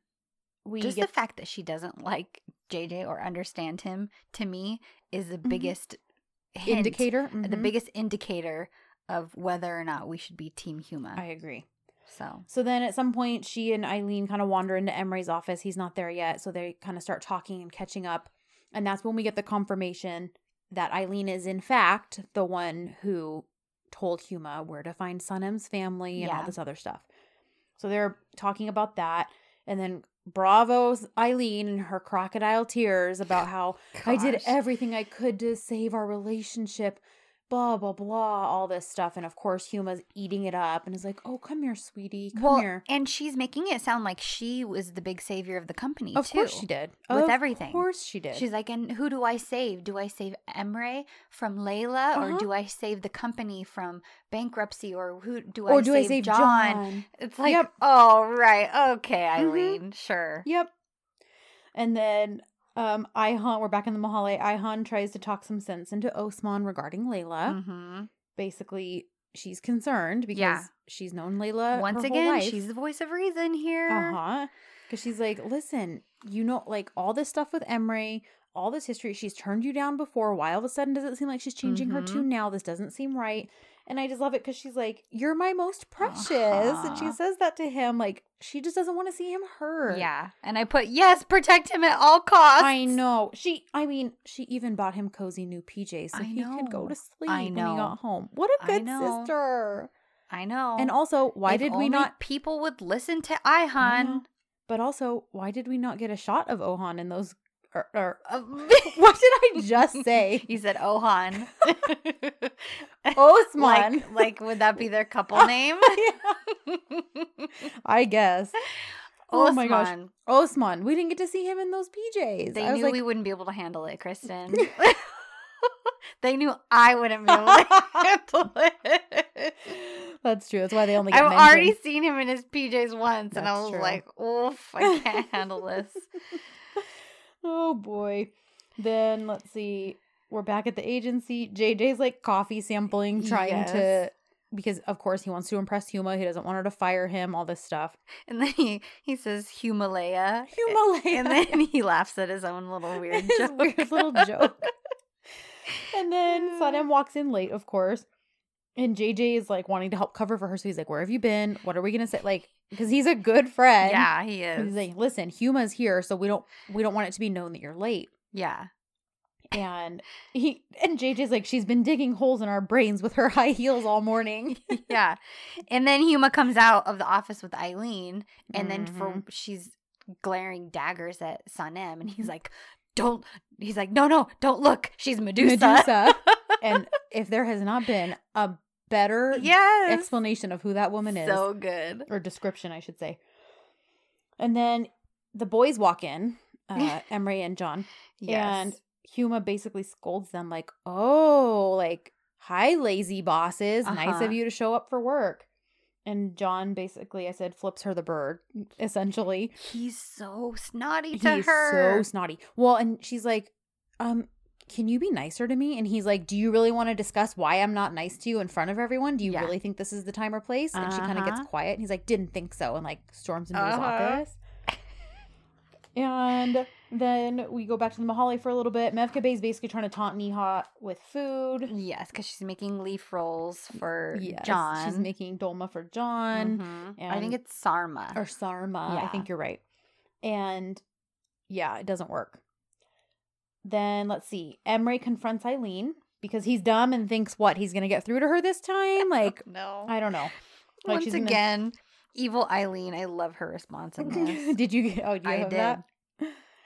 we
Just
get
the fact that she doesn't like JJ or understand him to me is the
Mhm.
biggest hint,
indicator.
the
Mhm.
biggest indicator of whether or not we should be Team Huma.
I agree.
so
So then at some point, she and Eileen kind of wander into Emre's office. He's not there yet. So they kind of start talking and catching up. And that's when we get the confirmation that Eileen is, in fact, the one who told Huma where to find Sanem's family and all this other stuff. So they're talking about that. And then bravo's Eileen and her crocodile tears about how I did everything I could to save our relationship, blah, blah, blah, all this stuff. And of course, Huma's eating it up and is like, oh, come here, sweetie. Come
well,
here.
and she's making it sound like she was the big savior of the company
Of
too.
course she did.
With
of
everything.
Of course she did.
She's like, and who do I save? Do I save Emre from Layla, or
Uh-huh.
do I save the company from bankruptcy, or who do
or
I
do
save
I save
John?
John?
It's like,
Yep.
oh right, okay,
Mhm.
Eileen, sure.
Yep. And then um Ayhan, we're back in the Mahalle. Ayhan tries to talk some sense into Osman regarding Layla.
Mm-hmm.
Basically, she's concerned because
Yeah.
she's known Layla
Once
her whole
again, she's the voice of reason here.
Uh huh. Because she's like, listen, you know, like all this stuff with Emre, all this history, she's turned you down before. Why all of a sudden does it seem like she's changing her
Mhm.
tune now? This doesn't seem right. And I just love it because she's like, you're my most precious. And she
Uh-huh.
says that to him. Like, she just doesn't want to see him hurt.
Yeah, and I put yes, protect him at all costs.
I know. She, I mean, she even bought him cozy new PJs so
I
he could go to sleep
I
when he got home. What a good
know.
sister.
I know.
And also, why
If
did we not
People would listen to
I
Ayhan.
know. But also, why did we not get a shot of Ohan in those? Or, or
Uh,
what did I just say?
You said Ohan.
Osman.
like, like, would that be their couple name?
I guess. Oh my gosh.
Osman.
We didn't get to see him in those PJs.
They
I was
knew
like,
we wouldn't be able to handle it, Kristen. they knew I wouldn't be able to handle it.
That's true. That's why they only get
I've
mentioned.
already seen him in his PJs once, and I was
true.
like, "Oof, I can't handle this."
Oh boy. Then let's see. We're back at the agency. JJ's like coffee sampling, trying to because of course he wants to impress Huma. He doesn't want her to fire him. All this stuff.
And then he he says Himalaya,
Himalaya.
and then he laughs at his own little weird
His
joke.
weird little joke. and then Sanem walks in late, of course. And JJ is like wanting to help cover for her. So he's like, Where have you been? What are we gonna say? Like, because he's a good friend.
yeah, he
And
is.
He's like, Listen, Huma's here, so we don't we don't want it to be known that you're late.
yeah,
And he and JJ's like, she's been digging holes in our brains with her high heels all morning.
yeah. And then Huma comes out of the office with Eileen, and then for
Mhm.
she's glaring daggers at Sanem, and he's like, "Don't." He's like, "No, no, don't look. She's Medusa."
Medusa. and if there has not been a better
yes.
explanation of who that woman is,
So good.
or description, I should say. And then the boys walk in, uh, Emre and John, and Huma basically scolds them like, "Oh, like hi, lazy bosses. Nice
Uh-huh.
of you to show up for work." And John basically, I said, flips her the bird. Essentially,
he's so snotty to
he's
her.
so snotty. Well, and she's like, "Um." Can you be nicer to me? And he's like, Do you really want to discuss why I'm not nice to you in front of everyone? Do you
Yeah.
really think this is the time or place? And she kind of gets
Uh-huh.
quiet. And he's like, Didn't think so. And like storms into his
Uh-huh.
office. And then we go back to the Mahalle for a little bit. Mevkibe is basically trying to taunt Niha with food.
yes, because she's making leaf rolls for
Yes,
John.
She's making dolma for John
Mhm. I think it's Sarma.
or Sarma. I think you're right. And yeah, it doesn't work. Then let's see. Emre confronts Eileen because he's dumb and thinks what he's gonna get through to her this time. Like
no.
I don't know. Like,
Once
she's gonna-
again, evil Eileen. I love her response in this.
did you? get- Oh, you
I
have
did.
that?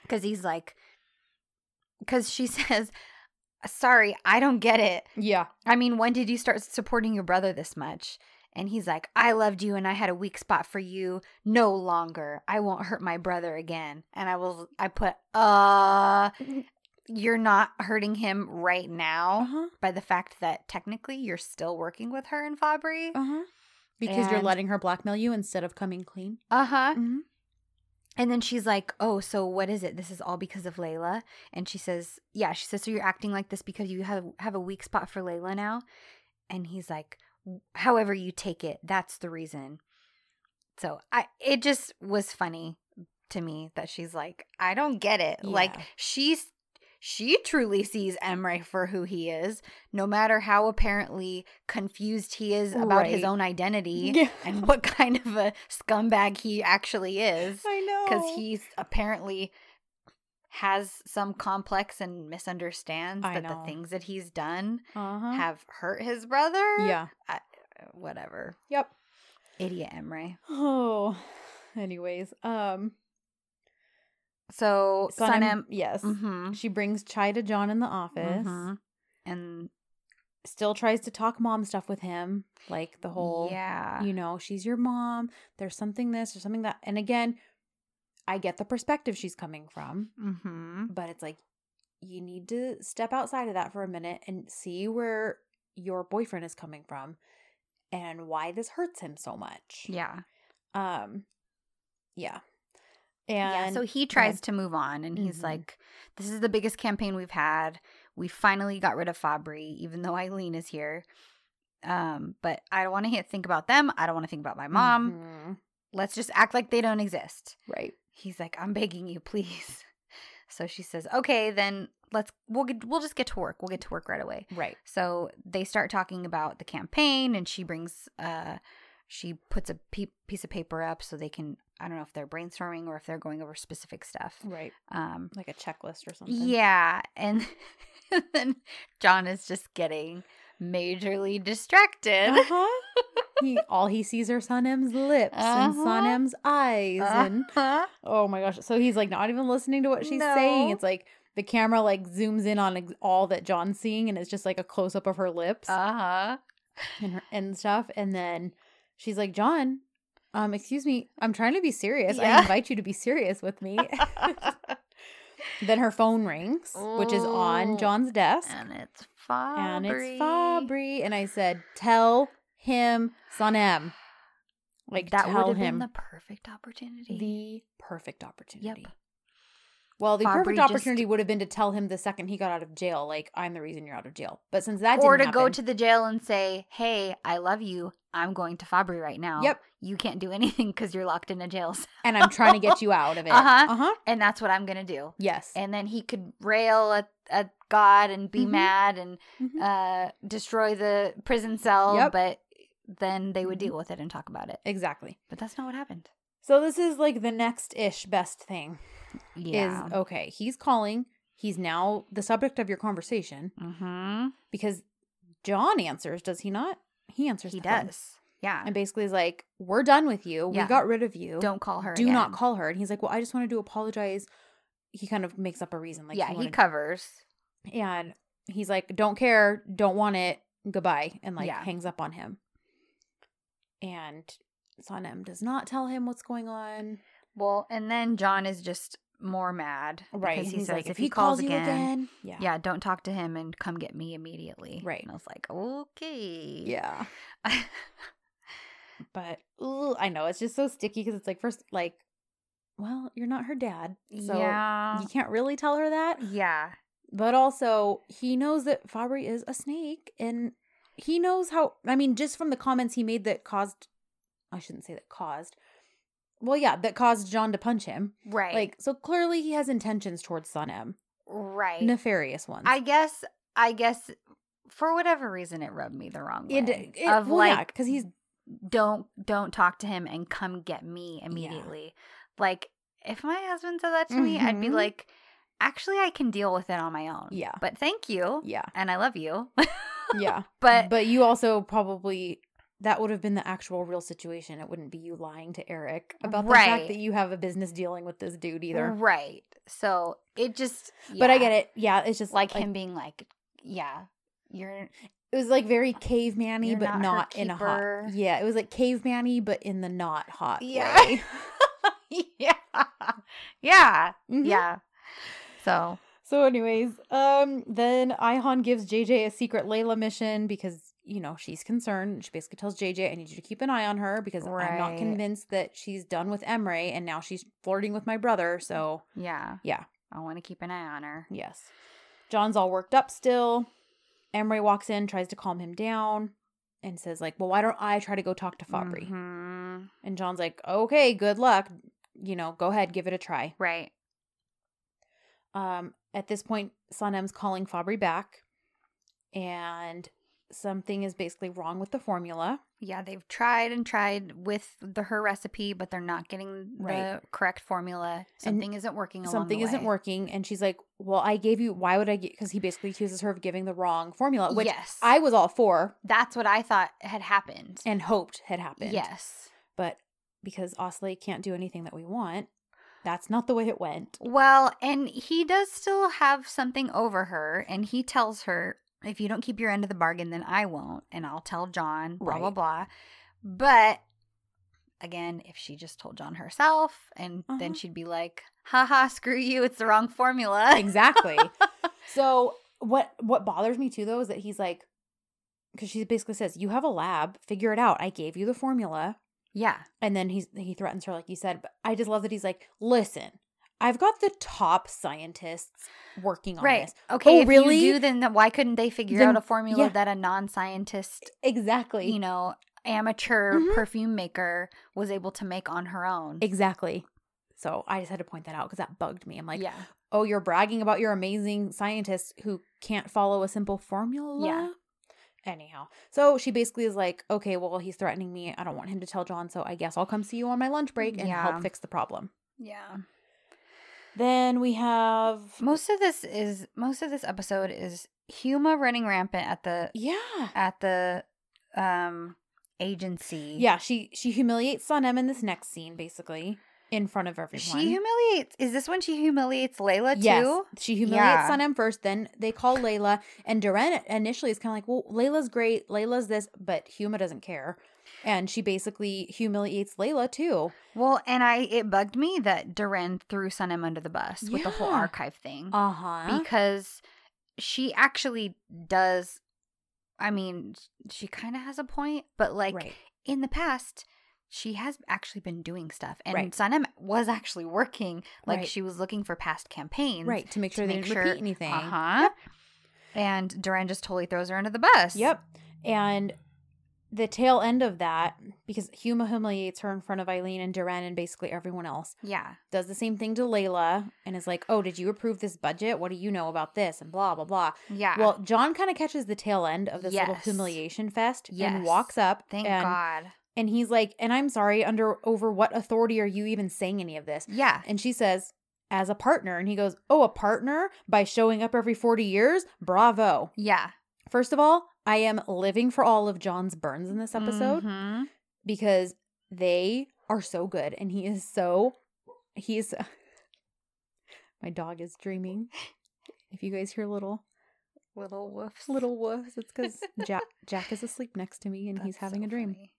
Because he's like, because she says, sorry, I don't get it.
Yeah.
I mean, when did you start supporting your brother this much? And he's like, I loved you and I had a weak spot for you. No longer. I won't hurt my brother again. And I will, I put, uh, you're not hurting him right now
huh.
by the fact that technically you're still working with her and Fabry.
Uh huh. Because you're letting her blackmail you instead of coming clean.
Uh huh.
Mm-hmm.
And then she's like, "Oh, so what is it? This is all because of Layla." And she says, "Yeah." She says, "So you're acting like this because you have have a weak spot for Layla now?" And he's like, "However you take it, that's the reason." So I, it just was funny to me that she's like, "I don't get it." Like she's she truly sees Emre for who he is, no matter how apparently confused he is about his own identity
Yeah.
and what kind of a scumbag he actually is
I know.
because he's apparently has some complex and misunderstands
I
that
know.
the things that he's done
uh huh.
have hurt his brother.
Yeah.
I, whatever.
Yep.
Idiot Emre.
Oh. Anyways, um,
So
yes,
Mm-hmm.
she brings chai to John in the office.
And
Still tries to talk mom stuff with him, like the whole,
yeah,
you know, she's your mom. There's something this or something that, and again, I get the perspective she's coming from,
mm-hmm.
but it's like you need to step outside of that for a minute and see where your boyfriend is coming from and why this hurts him so much.
yeah,
Um, yeah,
yeah. So he tries to move on, and he's
Mhm.
like, "This is the biggest campaign we've had. We finally got rid of Fabry, even though Eileen is here." Um, but I don't want to think about them. I don't want to think about my mom.
Mhm.
let's just act like they don't exist.
right?
He's like, I'm begging you, please. So she says, okay, then let's we'll get we'll just get to work. We'll get to work right away.
Right.
So they start talking about the campaign, and she brings uh she puts a pe- piece of paper up so they can I don't know if they're brainstorming or if they're going over specific stuff.
Right.
Um,
Like a checklist or something.
yeah, and then John is just getting majorly distracted.
Uh-huh. he all he sees are Sanem's lips and
Uh-huh.
Sanem's eyes and
Uh-huh.
oh my gosh. So he's like not even listening to what she's saying. It's like the camera like zooms in on ex- all that John's seeing and it's just like a close up of her lips
Uh-huh.
and her and stuff and then she's like, "John, um excuse me, I'm trying to be serious. I invite you to be serious with me." then her phone rings, which is on John's desk.
and it's Fabry.
and it's Fabry. And I said, "Tell him, Sanem." Like
that would have been the perfect opportunity.
the perfect opportunity.
Yep.
Well, the
Fabry
perfect
just-
opportunity would have been to tell him the second he got out of jail, like I'm the reason you're out of jail. But since that
or to
didn't
go
happen-
to the jail and say, "Hey, I love you. I'm going to Fabry right now.
Yep.
You can't do anything because you're locked in a jail cell."
and I'm trying to get you out of it.
Uh-huh.
Uh huh.
and that's what I'm gonna do.
Yes.
And then he could rail at, at God and be
Mhm.
mad and
Mhm.
uh, destroy the prison cell,
Yep.
but then they would
Mhm.
deal with it and talk about it.
exactly.
But that's not what happened.
So this is like the next ish best thing
Yeah.
is okay. He's calling He's now the subject of your conversation
Mm-hmm.
because John answers, does he not? He answers.
He
the phone.
does. Yeah.
And basically is like, We're done with you.
Yeah.
We got rid of you.
Don't call her.
do not call her. And he's like, Well, I just wanted to apologize. He kind of makes up a reason. Like
yeah, he
wanted-
covers.
and he's like, Don't care, don't want it, goodbye, and like
Yeah.
hangs up on him. And Sanem does not tell him what's going on.
Well, and then John is just more mad.
Right.
Because he
he's
says
like,
if, he calls, again,
yeah.
yeah, don't talk to him and come get me immediately.
Right.
And I was like, okay.
Yeah. But ooh, I know it's just so sticky because it's like first like, well, you're not her dad, so
yeah.
you can't really tell her that.
Yeah.
But also, he knows that Fabry is a snake, and he knows how. I mean, just from the comments he made that caused, I shouldn't say that caused. Well, yeah, that caused John to punch him.
Right.
Like, so clearly he has intentions towards Sanem,
right.
nefarious ones.
I guess, I guess for whatever reason, it rubbed me the wrong way.
it, it,
of
well,
like,
because he's
don't, don't talk to him and come get me immediately. Like, if my husband said that to me, I'd be
Mhm.
like, actually, I can deal with it on my own.
Yeah.
But thank you.
yeah,
And I love you.
yeah.
but
but you also probably that would have been the actual real situation. It wouldn't be you lying to Eric about the
Right.
fact that you have a business dealing with this dude either.
Right. So it just.
But I get it. Yeah, it's just
Like, him being like, yeah, you're.
It was like very caveman-y, but
not
not, in a hot. Yeah, it was like caveman-y, but in the not hot
Yeah.
way.
yeah. Yeah.
Mhm.
Yeah. So.
So, anyways, um, then Ayhan gives JJ a secret Layla mission because you know she's concerned. She basically tells JJ, "I need you to keep an eye on her because I'm not convinced that she's done with Emre, and now she's flirting with my brother." So,
Yeah.
yeah,
I want to keep an eye on her.
yes. John's all worked up still. Emre walks in, tries to calm him down, and says like, "Well, why don't I try to go talk to Fabry?"
Mhm.
And John's like, "Okay, good luck. You know, go ahead, give it a try."
Right.
Um, at this point, Sanem's calling Fabry back, and something is basically wrong with the formula.
Yeah, they've tried and tried with the her recipe, but they're not getting the correct formula. Something isn't working. along
Something isn't working, and she's like, "Well, I gave you. Why would I get?" Because he basically accuses her of giving the wrong formula, which
yes,
I was all for
That's what I thought had happened.
and hoped had happened.
yes.
but because Osley can't do anything that we want, that's not the way it went.
Well, and he does still have something over her, and he tells her, if you don't keep your end of the bargain, then I won't, and I'll tell John, blah, blah,
Right.
blah. But again, if she just told John herself, and then
Uh-huh.
she'd be like, haha, screw you, it's the wrong formula.
exactly. so what what bothers me too though is that he's like because she basically says, "You have a lab, figure it out. I gave you the formula."
yeah.
And then he's he threatens her like you said, but I just love that he's like, "Listen, I've got the top scientists working on
Right.
this."
Okay.
Oh,
if
really?
you do, then th- why couldn't they figure
Then-
out a formula
yeah.
that a non scientist,
Exactly.
you know, amateur
Mhm.
perfume maker was able to make on her own?
exactly. So I just had to point that out because that bugged me. I'm like,
yeah.
oh, you're bragging about your amazing scientists who can't follow a simple formula.
Yeah.
Anyhow, so she basically is like, okay, well, he's threatening me. I don't want him to tell John, so I guess I'll come see you on my lunch break and
Yeah.
help fix the problem.
Yeah.
Then we have,
Most of this is most of this episode is Huma running rampant at the
yeah,
at the um agency.
yeah. She she humiliates Sanem in this next scene, basically in front of everyone.
She humiliates. Is this when she humiliates Layla
Yes,
too?
she humiliates
Yeah.
Sanem first. Then they call Layla, and Deren initially is kind of like, "Well, Layla's great. Layla's this," but Huma doesn't care, and she basically humiliates Layla too.
Well, and I it bugged me that Deren threw Sanem under the bus with the whole archive thing
Uh huh.
because she actually does. I mean, she kind of has a point, but like
right.
in the past, she has actually been doing stuff, and
Right.
Was actually working. Like
Right.
she was looking for past campaigns,
Right to make sure
to
they
make
didn't
sure-
repeat anything.
Uh huh. And Deren just totally throws her under the bus.
Yep. And the tail end of that, because Huma humiliates her in front of Eileen and Deren and basically everyone else,
Yeah.
does the same thing to Layla and is like, "Oh, did you approve this budget? What do you know about this?" and blah blah blah.
Yeah.
Well, John kind of catches the tail end of this little humiliation fest
Yes.
and walks up
thank
and
God.
and he's like, "And I'm sorry, under over what authority are you even saying any of this?"
Yeah.
And she says, as a partner. And he goes, Oh, a partner by showing up every 40 years? Bravo.
Yeah.
First of all, I am living for all of John's burns in this episode
Mhm.
because they are so good. And he is so, he's, my dog is dreaming. If you guys hear little,
Little woofs.
little woofs, it's because Jack, Jack is asleep next to me and he's having
so
a dream.
funny.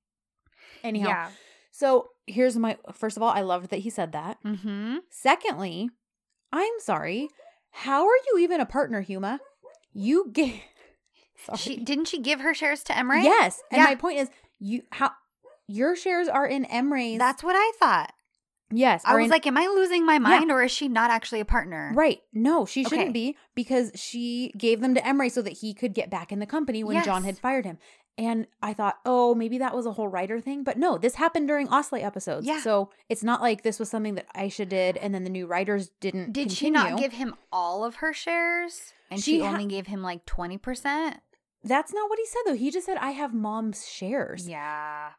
Anyhow,
Yeah.
so here's my, first of all, I loved that he said that.
Mm-hmm.
Secondly, I'm sorry. How are you even a partner, Huma? You gave. Sorry.
She didn't she give her shares to Emre?
Yes, and
Yeah.
my point is, you how your shares are in Emre's.
That's what I thought.
yes.
I was
in-
like, am I losing my mind or is she not actually a partner?
right. No, she shouldn't
Okay.
be because she gave them to Emre so that he could get back in the company when John had fired him. And I thought, oh, maybe that was a whole writer thing, but no, this happened during Osley episodes.
Yeah.
So it's not like this was something that Aisha did, and then the new writers didn't.
Did she not give him all of her shares? And
She
she,
ha-
only gave him like 20%?
That's not what he said though. He just said, "I have mom's shares."
Yeah.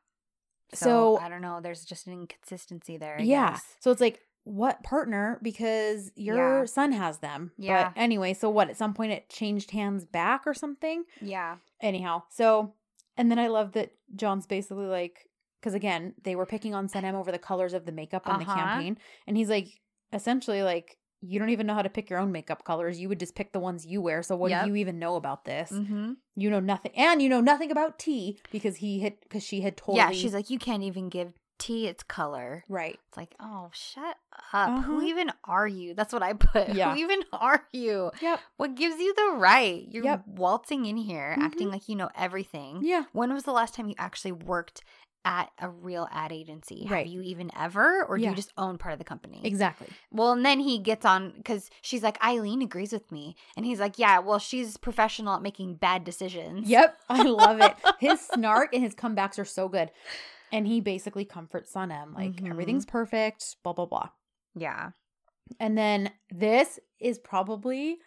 So,
So-
I don't know. There's just an inconsistency there. I
yeah.
guess.
So it's like, what partner? Because your
Yeah.
son has them.
Yeah.
But anyway, so what? At some point, it changed hands back or something.
Yeah.
Anyhow, so and then I love that John's basically like, because again, they were picking on Sanem over the colors of the makeup on the
Uh-huh.
campaign, and he's like, essentially like. You don't even know how to pick your own makeup colors. You would just pick the ones you wear. So what
Yep.
do you even know about this?
Mm-hmm.
You know nothing, and you know nothing about tea because he had because she had told. totally
Yeah. She's like, you can't even give tea its color.
right.
It's like, oh, shut up. Who
Uh-huh.
even are you? That's what I put.
Yeah.
Who even are you?
Yep.
What gives you the right? You're
Yep.
waltzing in here, acting
Mhm.
like you know everything.
Yeah.
When was the last time you actually worked at a real ad agency?
Right.
Have you even ever? Or do you just own part of the company?
Exactly.
Well, and then he gets on because she's like, Eileen agrees with me. And he's like, yeah, well, she's professional at making bad decisions.
Yep, I love it. His snark and his comebacks are so good. And he basically comforts Sanem, like
Mhm.
everything's perfect, blah blah blah.
Yeah.
And then this is probably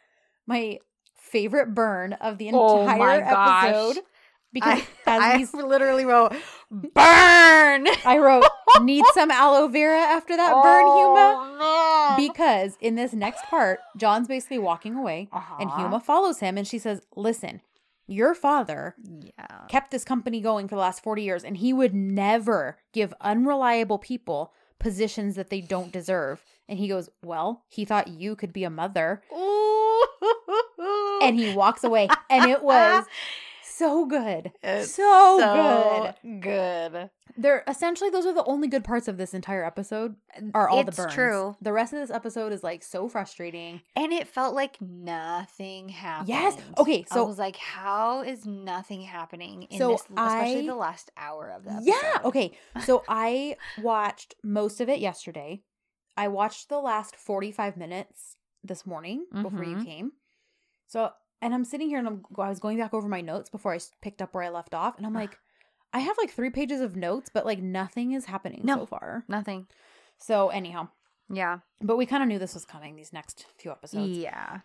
my favorite burn of the
Oh
entire
gosh.
episode because
I,
as
I
he's
literally wrote, burn!
I wrote need some aloe vera after that burn, Huma.
Oh.
Because in this next part, John's basically walking away and
Uh-huh.
Huma follows him and she says, Listen, your father
Yeah.
kept this company going for the last 40 years and he would never give unreliable people positions that they don't deserve. And he goes, Well, he thought you could be a mother. And he walks away. And it was so good.
It's
so,
so
good.
good.
They're essentially those are the only good parts of this entire episode are all
it's
the burns.
true.
The rest of this episode is like so frustrating.
And it felt like nothing happened.
Yes. Okay, So I
was like, how is nothing happening in
So
this, especially
I-
the last hour of episode?
Yeah. Okay. So I watched most of it yesterday. I watched the last 45 minutes this morning before you
Mhm.
came. So, and I'm sitting here and I'm, I was going back over my notes before I picked up where I left off. And I'm like, I have like three pages of notes, but like nothing is happening
No.
so far.
Nothing.
So, anyhow,
Yeah.
but we kind of knew this was coming these next few episodes.
Yeah.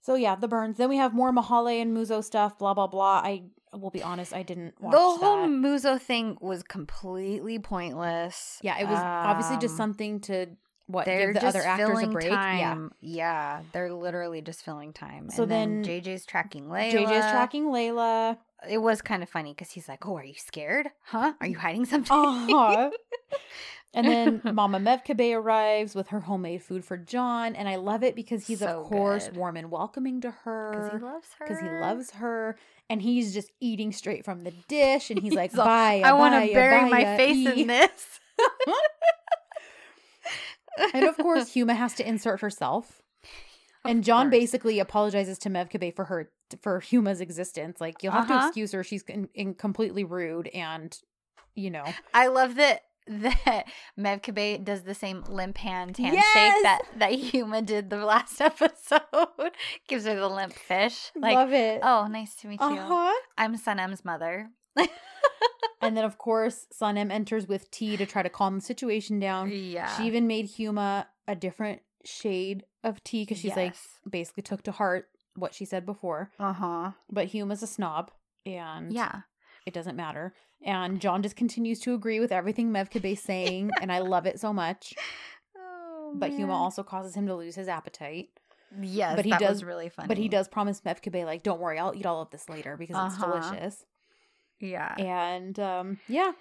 So, yeah, the burns. Then we have more Mahalle and Muzo stuff, blah, blah, blah. I will be honest, I didn't watch
the whole
that.
Muzo thing was completely pointless.
Yeah, it was obviously just
Um,
something to what
They're
give the
just
other actors a break. Yeah,
time. Yeah, they're literally just filling time.
So
and then,
then
JJ's tracking Layla.
JJ's tracking Layla.
It was kind of funny because he's like, "Oh, are you scared? Huh? Are you hiding something?"
Uh-huh. And then Mama Mevkibe arrives with her homemade food for John, and I love it because he's
So
of course
good.
warm and welcoming to her
Because he loves her.
because he loves her, and he's just eating straight from the dish, and he's, like,
He's all,
"Bye,
I want to bury my face
e."
in this.
and of course, Huma has to insert herself.
Of
and John
course.
basically apologizes to Mevkibe for her for Huma's existence. Like you'll have to
Uh-huh.
excuse her; she's in, in completely rude, and you know,
I love that that Mevkibe does the same limp hand handshake
Yes!
that that Huma did the last episode. Gives her the limp fish. Like,
love it.
oh, nice to meet you.
uh huh.
I'm Sanem's mother.
And then, of course, Sanem enters with tea to try to calm the situation down.
Yeah.
She even made Huma a different shade of tea because she's like basically took to heart what she said before.
uh huh.
But Huma's a snob, and
Yeah.
it doesn't matter. And John just continues to agree with everything Mevkibe's saying, and I love it so much.
Oh
but Huma also causes him to lose his appetite.
yes,
but he
that
does-
was really funny.
But he does promise Mevkibe, like, don't worry, I'll eat all of this later because it's
Uh-huh.
delicious.
Yeah,
And um, yeah,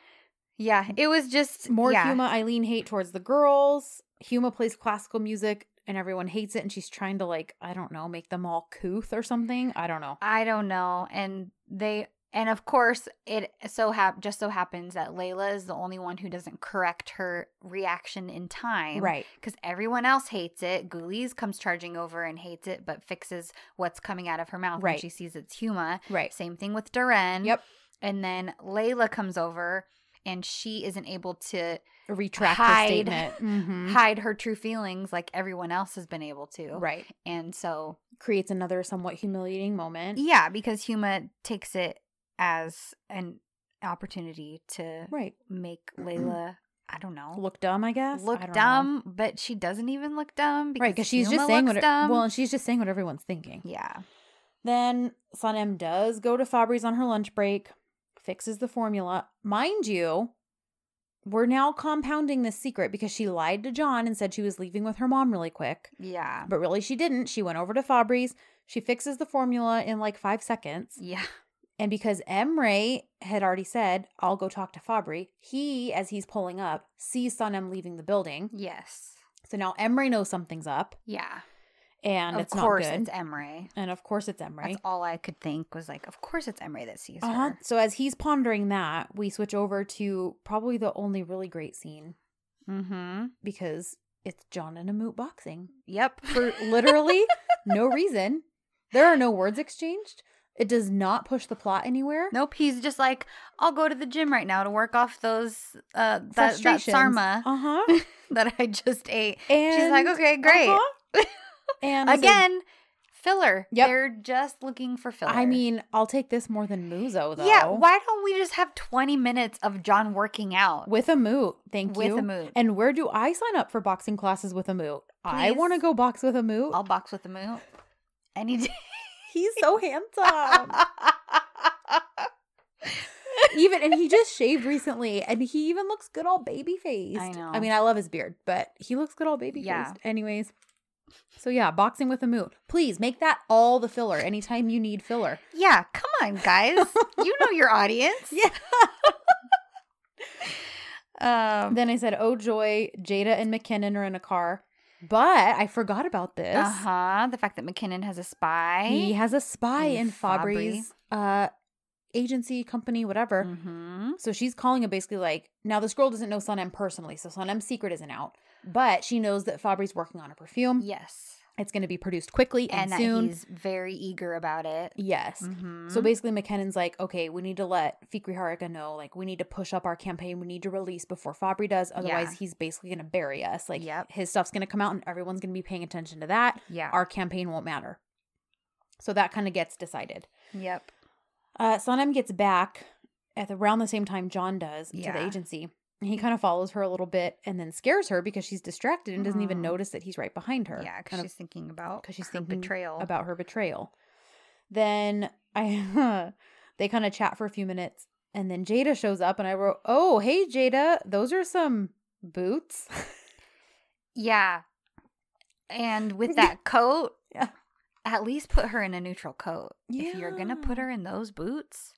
yeah. It was just
more
yeah.
Huma Eileen hate towards the girls. Huma plays classical music and everyone hates it, and she's trying to like, I don't know, make them all couth or something. I don't know.
I don't know. And they and of course it so hap just so happens that Layla is the only one who doesn't correct her reaction in time.
Right.
Because everyone else hates it. Güliz comes charging over and hates it, but fixes what's coming out of her mouth when
Right.
she sees it's Huma.
Right.
Same thing with Deren.
Yep.
And then Layla comes over and she isn't able to
Retract
Hide.
her statement. Mhm.
hide her true feelings like everyone else has been able to.
Right.
And so
Creates another somewhat humiliating moment.
Yeah, because Huma takes it as an opportunity to
Right.
make Layla, I don't know,
Look dumb, I guess.
Look
know.
dumb, but she doesn't even look dumb because
Right, because she's
Huma
just saying what.
dumb.
Well, and she's just saying what everyone's thinking.
yeah,
Then Sanem does go to Fabri's on her lunch break, fixes the formula. Mind you, we're now compounding this secret because she lied to John and said she was leaving with her mom really quick.
yeah,
But really, she didn't. She went over to Fabri's. She fixes the formula in like five seconds.
yeah,
And because Emre had already said, I'll go talk to Fabri, he, as he's pulling up, sees Sanem leaving the building.
yes,
So now Emre knows something's up
yeah.
And
of
it's
course,
not good.
it's Emre.
and of course, it's Emre.
That's all I could think was like, of course, it's Emre that sees
Uh-huh.
her.
So as he's pondering that, we switch over to probably the only really great scene
Mm-hmm.
because it's John and Amut boxing
Yep.
for literally no reason. There are no words exchanged. It does not push the plot anywhere.
Nope, he's just like, I'll go to the gym right now to work off those uh that, that sarma
Uh huh.
that I just ate.
And
She's like, okay, great.
uh-huh. And
Again, filler.
Yep.
They're just looking for filler.
I mean, I'll take this more than Muzo though.
yeah, why don't we just have 20 minutes of John working out
With a moot, thank
with
you.
With a mood?
And where do I sign up for boxing classes with a moot? I want to go box with a moot.
I'll box with a mood any day.
He's so handsome. even and he just shaved recently and he even looks good all baby faced.
I know.
I mean, I love his beard, but he looks good all baby faced.
Yeah.
Anyways. So yeah, boxing with a moot. Please make that all the filler anytime you need filler.
yeah, come on, guys. you know your audience.
Yeah.
Um,
Then I said, Oh joy, Jada and McKinnon are in a car. But I forgot about this.
uh huh. The fact that McKinnon has a spy.
He has a spy
And
in Fabri's uh agency, company, whatever.
Mm-hmm.
So she's calling him basically like, now this girl doesn't know Sanem personally, so Sanem's secret isn't out. But she knows that Fabri's working on a perfume.
Yes.
It's going to be produced quickly and,
And that
soon.
he's very eager about it.
Yes.
Mm-hmm.
So basically, McKinnon's like, okay, we need to let Fikri Harika know, like, we need to push up our campaign. We need to release before Fabri does. Otherwise,
Yeah.
he's basically going to bury us. Like,
Yep.
his stuff's going to come out and everyone's going to be paying attention to that.
yeah.
Our campaign won't matter. So that kind of gets decided.
yep.
Uh, Sanem gets back at the, around the same time John does to the agency. He kind of follows her a little bit and then scares her because she's distracted and doesn't even
Mhm.
notice that he's right behind her.
Yeah, because she's thinking about
because she's
her
thinking
betrayal.
about her betrayal. Then I, they kind of chat for a few minutes, and then Jada shows up, and I wrote, "Oh, hey Jada, those are some boots."
yeah. And with that coat,
Yeah.
At least put her in a neutral coat. If you're gonna put her in those boots,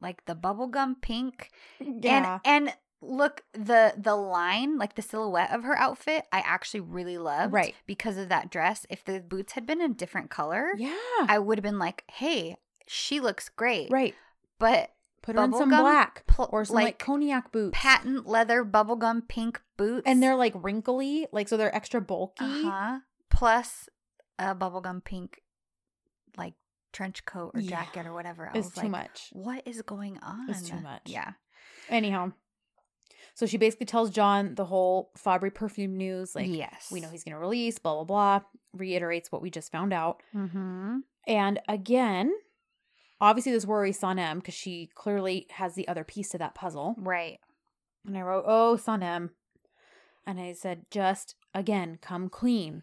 like the bubblegum pink,
yeah,
and and look the the line like the silhouette of her outfit i actually really loved
Right.
because of that dress if the boots had been a different color
yeah,
i would have been like hey she looks great
right.
but
Put her in some black
pl-
or some like,
like,
cognac boots.
patent leather bubblegum pink boots
and they're like wrinkly, like so they're extra bulky.
uh-huh plus a bubblegum pink like trench coat or
Yeah.
jacket or whatever I
It's
was
too
like,
much.
what is going on
It's too much.
yeah
Anyhow, so she basically tells John the whole Fabri perfume news, like
yes
we know he's going to release, blah blah blah. Reiterates what we just found out,
mm-hmm
and again, obviously this worries Sanem because she clearly has the other piece to that puzzle.
right
And I wrote, "Oh, Sanem," and I said, "Just again, come clean."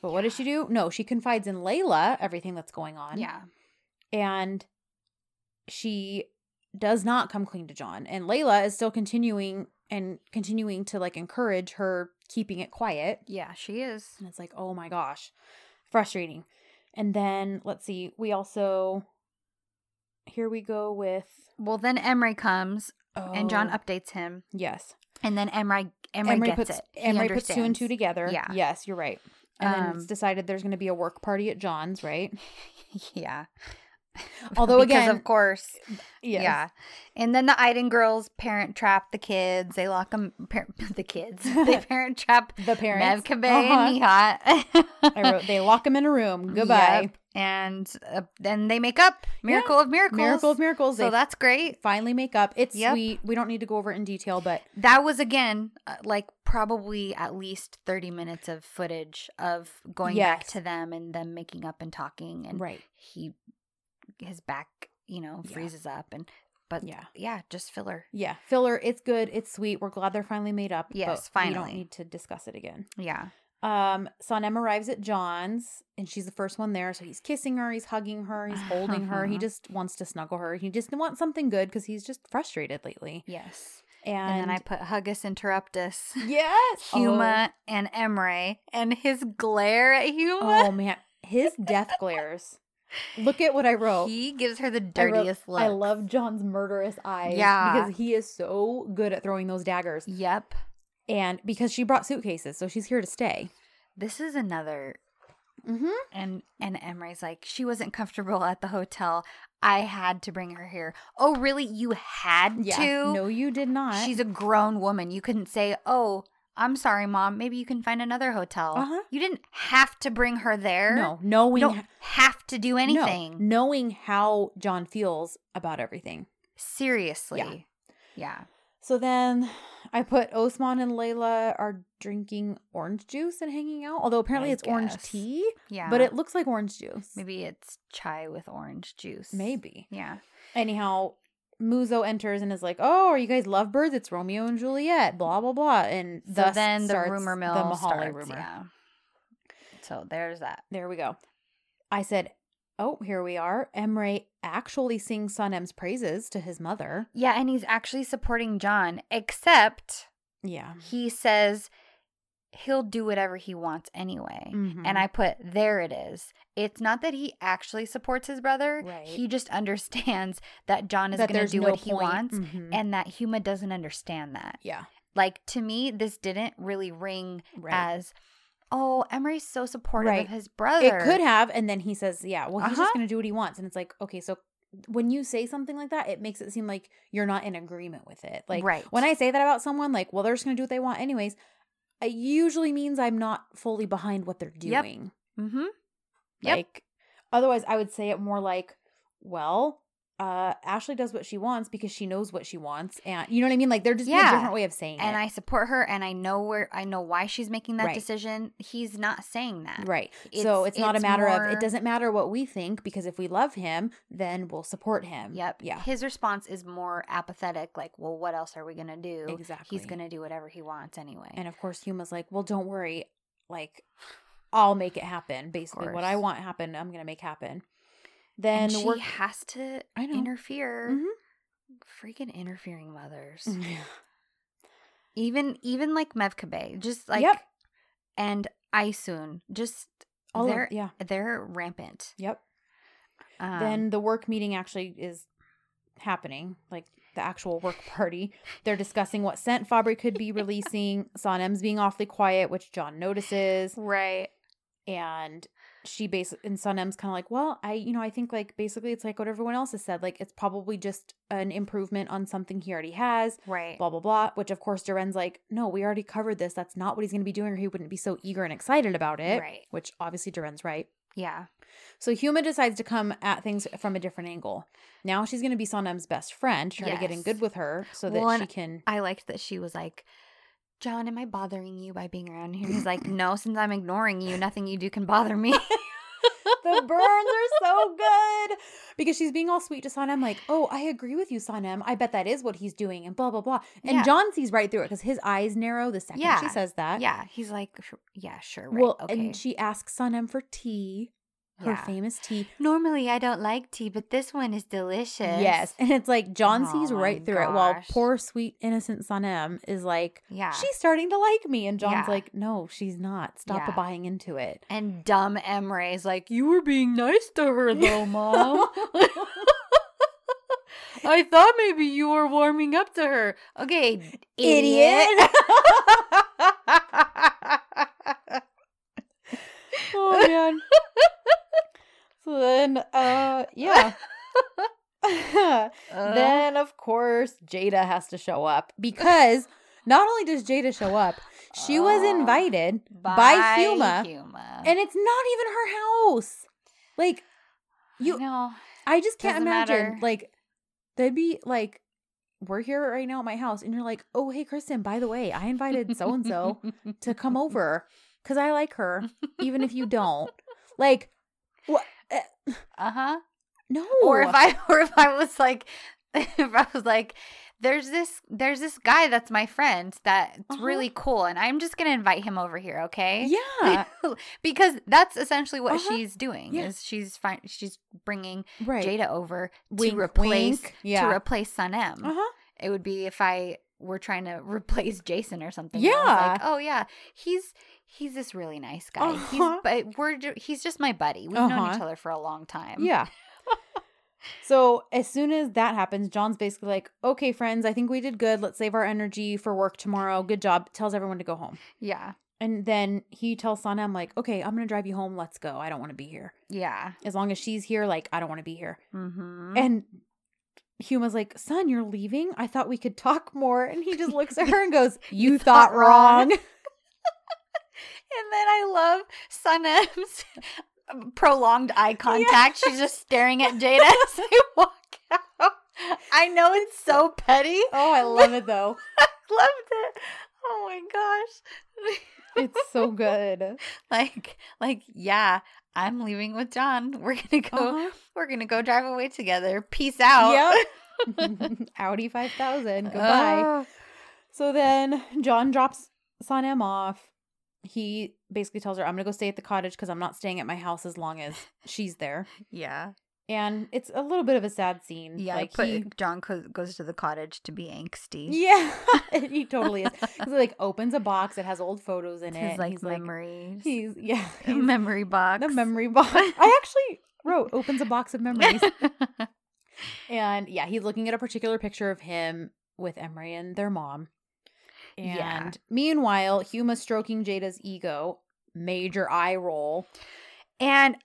But what does she do? No, she confides in Layla everything that's going on.
yeah
and she does not come clean to John. And Layla is still continuing and continuing to like encourage her keeping it quiet.
Yeah, she is.
And it's like, oh my gosh, frustrating. And then let's see, we also here we go with
Well, then Emre comes and John
oh,
updates him,
Yes,
and then Emre Emre,
Emre
gets
puts
it. He
Emre puts two and two together.
Yeah.
Yes, you're right. And then
Um,
it's decided there's going to be a work party at John's, right?
Yeah.
Although
because
again,
of course,
yes.
yeah. And then the Aydın girls parent trap the kids. They lock them. Par- the kids. They parent trap
the parents.
Mev
Uh-huh.
and.
I wrote they lock them in a room. Goodbye.
Yep. And uh, then they make up. Miracle of miracles.
Miracle of miracles.
So
they
that's great.
finally make up. It's
Yep.
sweet. We don't need to go over it in detail, but
That was again uh, like probably at least 30 minutes of footage of going back to them and them making up and talking and
right.
he his back, you know,
Yeah.
freezes up and but
Yeah.
yeah, just filler.
Yeah. Filler. It's good. It's sweet. We're glad they're finally made up.
Yes,
but We
finally.
don't need to discuss it again.
Yeah.
Um, Sanem arrives at John's and she's the first one there. So he's kissing her, he's hugging her, he's holding her. He just wants to snuggle her. He just wants something good because he's just frustrated lately.
Yes.
And,
And, then I put Huggus Interruptus,
yes,
Huma, and Emre, and his glare at
Oh,
Huma.
oh man, his death glares. Look at what I wrote.
he gives her the
I wrote,
dirtiest look.
I love John's murderous eyes.
Yeah.
because he is so good at throwing those daggers,
Yep.
and because she brought suitcases, so she's here to stay.
This is another
Mm-hmm.
and and Emre's like she wasn't comfortable at the hotel. I had to bring her here. Oh, really? You had
Yeah.
to?
No, you did not.
She's a grown woman. You couldn't say, "Oh, I'm sorry, mom. Maybe you can find another hotel."
Uh-huh.
You didn't have to bring her there.
no
you
knowing
don't have to do
no,
anything.
knowing how John feels about everything.
Seriously. Yeah.
So then I put Osman and Layla are drinking orange juice and hanging out. Although apparently
I
it's orange tea,
Yeah.
but it looks like orange juice.
maybe it's chai with orange juice.
Maybe.
Yeah.
Anyhow, Muzo enters and is like, "Oh, are you guys lovebirds? It's Romeo and Juliet." Blah blah blah. And
So
thus
then the rumor mill
the Mahalle
starts.
rumor.
Yeah. So there's that.
There we go. I said, "Oh, here we are." Emre actually sings Sanem's praises to his mother.
Yeah, and he's actually supporting John, except
Yeah.
he says he'll do whatever he wants anyway.
Mhm.
And I put, there it is. It's not that he actually supports his brother.
Right.
He just understands that John is going to do
no
what he
point.
wants
Mhm.
and that Huma doesn't understand that.
yeah.
Like, to me, this didn't really ring
Right.
as, oh, Emre's so supportive
Right.
of his brother.
It could have, and then he says, "Yeah, well, he's
Uh-huh.
just going to do what he wants," and it's like, okay, so when you say something like that, it makes it seem like you're not in agreement with it. Like
Right.
when I say that about someone, like, well, they're just going to do what they want anyways. It usually means I'm not fully behind what they're
Yep.
doing.
Mm-hmm. Yep.
Like, otherwise, I would say it more like, well, uh, Ashley does what she wants because she knows what she wants, and you know what I mean. Like, there just be a different way of saying
And
it.
And I support her and I know where I know why she's making that
Right.
decision. He's not saying that.
Right. so
It's-
it's not a
it's
matter of it doesn't matter what we think because if we love him, then we'll support him.
Yep.
Yeah.
His response is more apathetic, like, well, what else are we going to do?
Exactly.
He's going to do whatever he wants anyway.
And of course, Huma's like, well, don't worry. Like, I'll make it happen. Basically, what I want happen, I'm going to make happen. Then
and she has to interfere.
Mhm.
Freaking interfering mothers.
Yeah.
Even even like Mevkibe, just like
Yep.
and Isoon, just
All of,
they're
yeah.
they're rampant.
Yep.
Um,
then the work meeting actually is happening, like the actual work party. They're discussing what scent Fabri could be releasing. Sanem's being awfully quiet, which John notices.
right.
and she basically and Sanem's kind of like, well, I, you know, I think like basically it's like what everyone else has said, like it's probably just an improvement on something he already has,
Right.
blah blah blah. Which of course Deren's like, no, we already covered this. That's not what he's going to be doing, or he wouldn't be so eager and excited about it.
Right.
Which obviously Deren's right.
Yeah.
So Huma decides to come at things from a different angle. Now she's going to be Sanem's best friend, try to get in good with her so that
Well,
she can.
I liked that she was like, John, am I bothering you by being around here? He's like, No, since I'm ignoring you, nothing you do can bother me.
the burns are so good because she's being all sweet to Sanem, like, "Oh, I agree with you, Sanem. I bet that is what he's doing," and blah blah blah. And
Yeah.
John sees right through it because his eyes narrow the second she says that.
yeah. He's like, Yeah, sure. Right.
Well,
okay.
and she asks Sanem for tea, her
Yeah.
famous tea.
Normally, I don't like tea, but this one is delicious.
Yes. And it's like John sees
Oh my
right through it while poor, sweet, innocent Sanem is like,
Yeah.
she's starting to like me. And John's
Yeah.
like, no, she's not. Stop
Yeah.
buying into it.
and dumb Emre is like, You were being nice to her, though, mom. I thought maybe you were warming up to her. Okay, idiot.
oh, man. So then, uh, yeah.
Uh,
then, of course, Jada has to show up because not only does Jada show up, she was
Oh,
invited by Huma.
Huma.
and it's not even her house. Like, you,
know.
I just can't imagine.
matter.
Like, they'd be like, we're here right now at my house, and you're like, oh, hey, Kristen, by the way, I invited so and so to come over because I like her, even if you don't. Like, what?
Uh huh.
No.
Or if I, or if I was like, if I was like, there's this, there's this guy that's my friend that's
Uh-huh.
really cool, and I'm just gonna invite him over here, okay?
yeah,
because that's essentially what
Uh-huh.
she's doing.
Yeah.
Is she's fi- she's bringing
right.
Jada over
Wink,
to replace
wink. Yeah.
to replace Sanem.
Uh huh.
It would be if I were trying to replace Jason or something.
Yeah.
like, oh yeah, he's he's this really nice guy.
Uh-huh.
He's but we're he's just my buddy. We've known
Uh-huh.
each other for a long time.
Yeah. so as soon as that happens, John's basically like, "Okay, friends, I think we did good. Let's save our energy for work tomorrow. Good job." Tells everyone to go home.
yeah,
And then he tells Sana, I'm like, "Okay, I'm gonna drive you home. Let's go. I don't want to be here.
yeah.
As long as she's here, like I don't want to be here."
Mm-hmm.
And Huma's like, "Son, you're leaving? I thought we could talk more." And he just looks at her and goes, "You, thought,
thought
wrong."
wrong. And then I love Sanem's prolonged eye contact. She's just staring at Jada as they walk out. I know it's so petty.
oh, I love it though.
I Loved it. Oh my gosh.
It's so good.
like like yeah, I'm leaving with John. We're gonna go
Uh-huh.
we're gonna go drive away together. Peace out.
Yep. Audi 5000. Goodbye.
Oh.
So then John drops Sanem off. He basically tells her, I'm going to go stay at the cottage because I'm not staying at my house as long as she's there.
yeah.
And it's a little bit of a sad scene.
Yeah.
Like, he,
John co- goes to the cottage to be angsty.
yeah, he totally is. he like opens a box that has old photos in it.
His like
he's like,
memories.
he's, yeah, he's-
memory box.
the memory box. I actually wrote opens a box of memories. and yeah, he's looking at a particular picture of him with Emre and their mom. And
Yeah.
meanwhile, Huma stroking Jada's ego, major eye roll.
And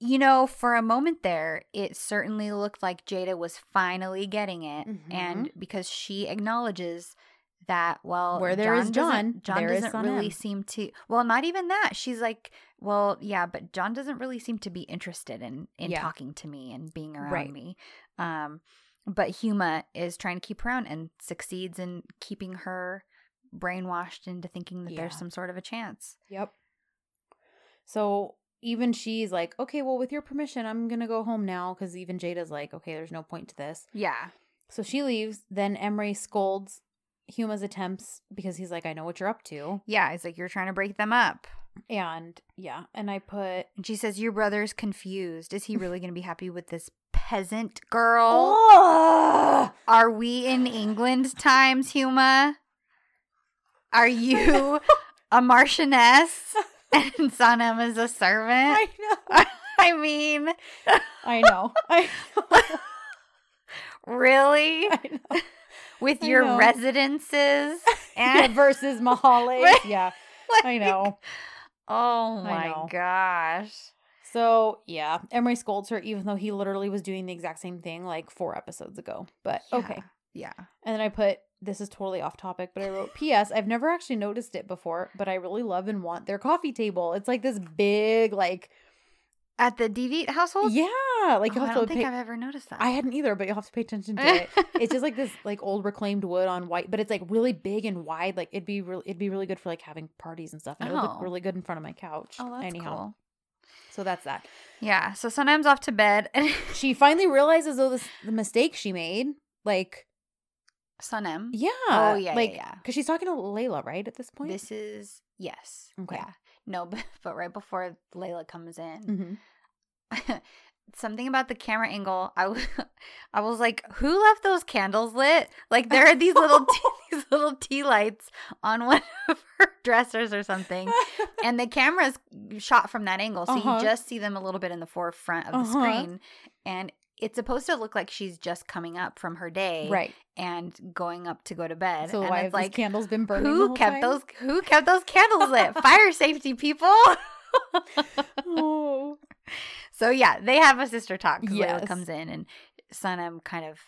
you know, for a moment there, it certainly looked like Jada was finally getting it,
Mhm.
and because she acknowledges that, well,
Where there is
doesn't-
John,
John
is
doesn't really
Sanem.
seem to. Well, not even that. She's like, well, yeah, but John doesn't really seem to be interested in in
Yeah.
talking to me and being around
Right.
me. Um, but Huma is trying to keep her around and succeeds in keeping her brainwashed into thinking that
Yeah.
there's some sort of a chance.
Yep. So even she's like, okay, well, with your permission, I'm going to go home now because even Jada's like, okay, there's no point to this.
Yeah.
So she leaves. Then Emre scolds Huma's attempts because he's like, I know what you're up to.
Yeah, it's like you're trying to break them up.
And yeah, and I put,
And she says, Your brother's confused. Is he really going to be happy with this peasant girl?
oh,
Are we in England times, Huma? Are you a Marchioness and Sanem is a servant?
I know.
I mean,
I know. I know.
really?
I know.
With
I
your
know.
residences?
Yeah, versus Mahalle.
Right.
Yeah, I know.
Oh my
know.
gosh.
So yeah, Emre scolds her even though he literally was doing the exact same thing like four episodes ago. But okay.
Yeah.
And then I put this is totally off topic, but I wrote P.S. I've never actually noticed it before, but I really love and want their coffee table. It's like this big, like
At the DeVite household?
yeah, like
Oh, I don't think
pay.
I've ever noticed that.
I hadn't either, but you'll have to pay attention to it. it's just like this like old reclaimed wood on white, but it's like really big and wide. Like it'd be really it'd be really good for like having parties and stuff. And it would look
Oh.
really good in front of my couch.
Oh, that's
Anyhow,
cool.
so that's that.
Yeah. So sometimes off to bed. And
She finally realizes though this the mistake she made. Like
Sanem.
yeah,
Oh, yeah, yeah,
like
yeah.
because she's talking to Layla right at this point.
This is yes.
Okay.
Yeah. No, but, but right before Layla comes in,
hmm
something about the camera angle. I was, I was like, who left those candles lit? Like there are these little tea, these little tea lights on one of her dressers or something, and the camera's shot from that angle, so
Uh-huh.
you just see them a little bit in the forefront of the
Uh-huh.
screen, and it's supposed to look like she's just coming up from her day,
right.
and going up to go to bed.
So
and
why
it's
have
like,
candles been burning?
who kept
time?
those? Who kept those candles lit? Fire safety people.
Oh.
So yeah, they have a sister talk. 'cause Layla
Yes.
comes in and Sanem kind of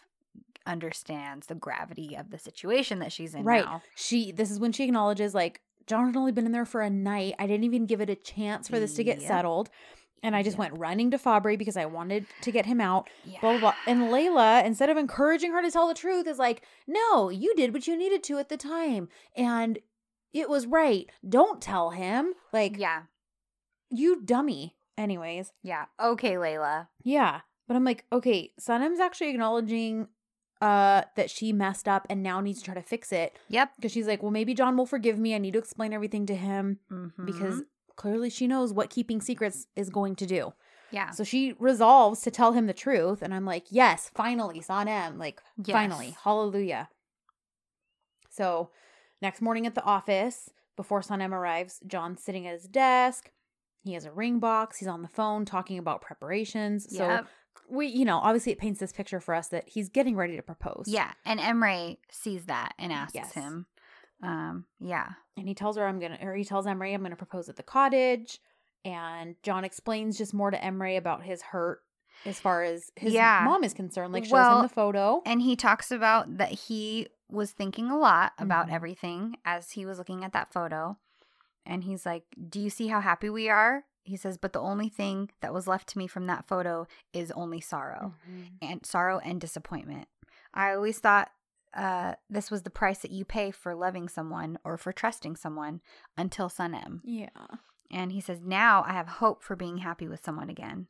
understands the gravity of the situation that she's in
Right.
now.
She. This is when she acknowledges like John had only been in there for a night. I didn't even give it a chance for this to get
Yep.
settled. And I just
Yep.
went running to Fabri because I wanted to get him out.
Yeah.
Blah blah blah. And Layla, instead of encouraging her to tell the truth, is like, "No, you did what you needed to at the time, and it was right. Don't tell him. Like,
Yeah.
you dummy." Anyways,
Yeah. Okay, Layla.
Yeah. But I'm like, okay, Sanem's actually acknowledging uh that she messed up and now needs to try to fix it.
Yep.
Because she's like, well, maybe John will forgive me. I need to explain everything to him because
Mhm.
Clearly she knows what keeping secrets is going to do.
yeah.
So she resolves to tell him the truth. And I'm like, yes, finally, Sanem. Like, finally, hallelujah. So next morning at the office, before Sanem arrives, John's sitting at his desk. He has a ring box. He's on the phone talking about preparations. So we, you know, obviously it paints this picture for us that he's getting ready to propose.
Yeah. And Emre sees that and asks
Yes.
him. Um, yeah.
And he tells her, I'm going to, or he tells Emre, I'm going to propose at the cottage. And John explains just more to Emre about his hurt as far as his
Yeah.
mom is concerned. Like, shows
Well,
him the photo.
And he talks about that he was thinking a lot about
Mhm.
everything as he was looking at that photo. And he's like, Do you see how happy we are? He says, But the only thing that was left to me from that photo is only sorrow
Mhm.
and sorrow and disappointment. I always thought uh, this was the price that you pay for loving someone or for trusting someone until Sanem.
Yeah.
And he says, Now I have hope for being happy with someone again.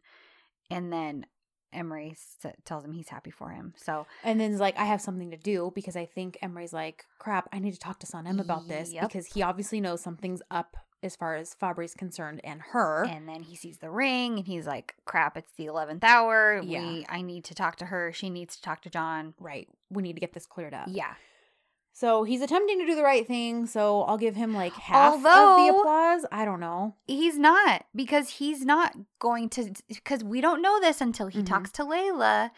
And then Emre s- tells him he's happy for him. So,
And then's like, I have something to do because I think Emre's like, crap, I need to talk to Sanem about this
Yep.
because he obviously knows something's up as far as Fabri's concerned and her.
and then he sees the ring and he's like, crap, it's the 11th hour.
Yeah.
We, I need to talk to her. She needs to talk to John.
right. We need to get this cleared up.
Yeah.
So he's attempting to do the right thing. So I'll give him like half of the applause. I don't know.
He's not because he's not going to, because we don't know this until he
Mhm.
talks to Layla.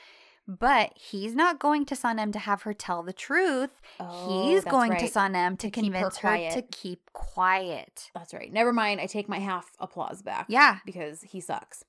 But he's not going to Sanem to have her tell the truth.
Oh,
he's going
right.
to Sanem
To
to,
keep her
convince her, to keep quiet.
That's right. Never mind. I take my half applause back.
Yeah.
Because he sucks.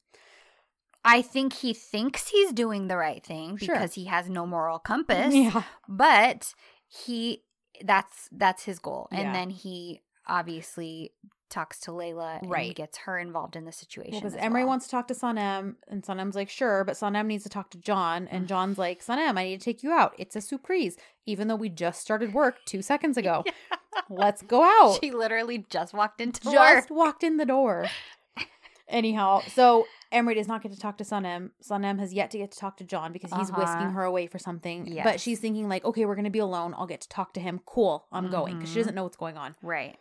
I think he thinks he's doing the right thing
Sure.
because he has no moral compass.
Yeah.
but he that's that's his goal
Yeah.
and then he obviously talks to Layla and
Right.
gets her involved in the situation
because
as
Emre
well.
wants to talk to Sanem, and Sanem's like, sure, but Sanem needs to talk to John, and. John's like, Sanem, I need to take you out. It's a surprise, even though we just started work two seconds ago. Let's go out.
she literally just walked into
just
work
walked in the door. Anyhow, so Emre does not get to talk to Sanem. Sanem has yet to get to talk to John because he's
Uh-huh.
whisking her away for something. But she's thinking like, okay, we're gonna be alone. I'll get to talk to him. Cool, I'm going because she doesn't know what's going on.
right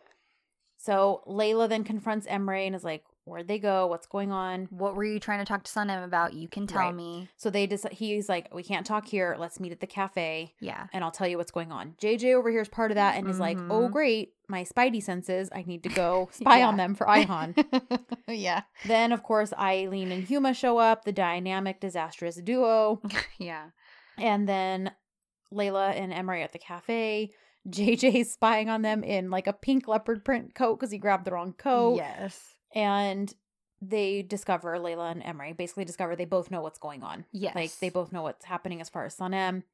So Layla then confronts Emre and is like, "Where'd they go? What's going on?"
what were you trying to talk to Sanem about you can tell
Right.
me
So they just he's like, "We can't talk here. Let's meet at the cafe,
yeah
and I'll tell you what's going on." JJ over here is part of that and is like, "Oh
Mhm.
great, my Spidey senses. I need to go spy
Yeah.
on them for Ayhan."
yeah
then of course Eileen and Huma show up, the dynamic disastrous duo,
yeah
and then Layla and Emre at the cafe. JJ's spying on them in like a pink leopard print coat because he grabbed the wrong coat.
yes
and they discover Layla and Emre basically discover they both know what's going on.
yes
Like they both know what's happening as far as Sanem.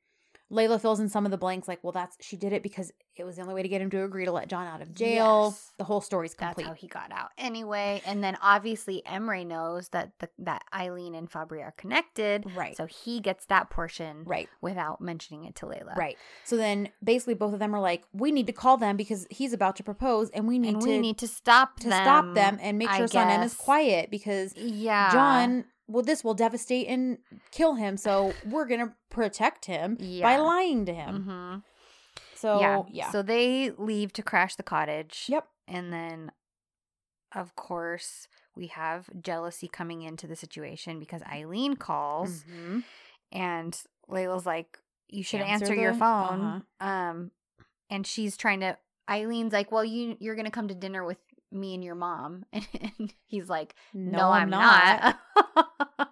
Layla fills in some of the blanks, like, well, that's she did it because it was the only way to get him to agree to let John out of jail.
Yes.
The whole story's complete.
That's how he got out. Anyway, and then obviously Emre knows that the, that Eileen and Fabri are connected.
Right.
So he gets that portion
right,
without mentioning it to Layla.
right. So then basically both of them are like, we need to call them because he's about to propose and we need
And
to
we need to stop
to
them.
stop them and make sure Sanem is quiet because
Yeah.
John, well, this will devastate and kill him. So we're gonna protect him by lying to him.
hmm
So
yeah.
yeah,
So they leave to crash the cottage.
Yep.
And then of course, we have jealousy coming into the situation because Eileen calls
Mhm.
and Layla's like, You should
Answer
answer, your phone.
uh-huh.
Um and she's trying to Eileen's like, Well, you you're gonna come to dinner with me and your mom. And he's like, No, I'm, not.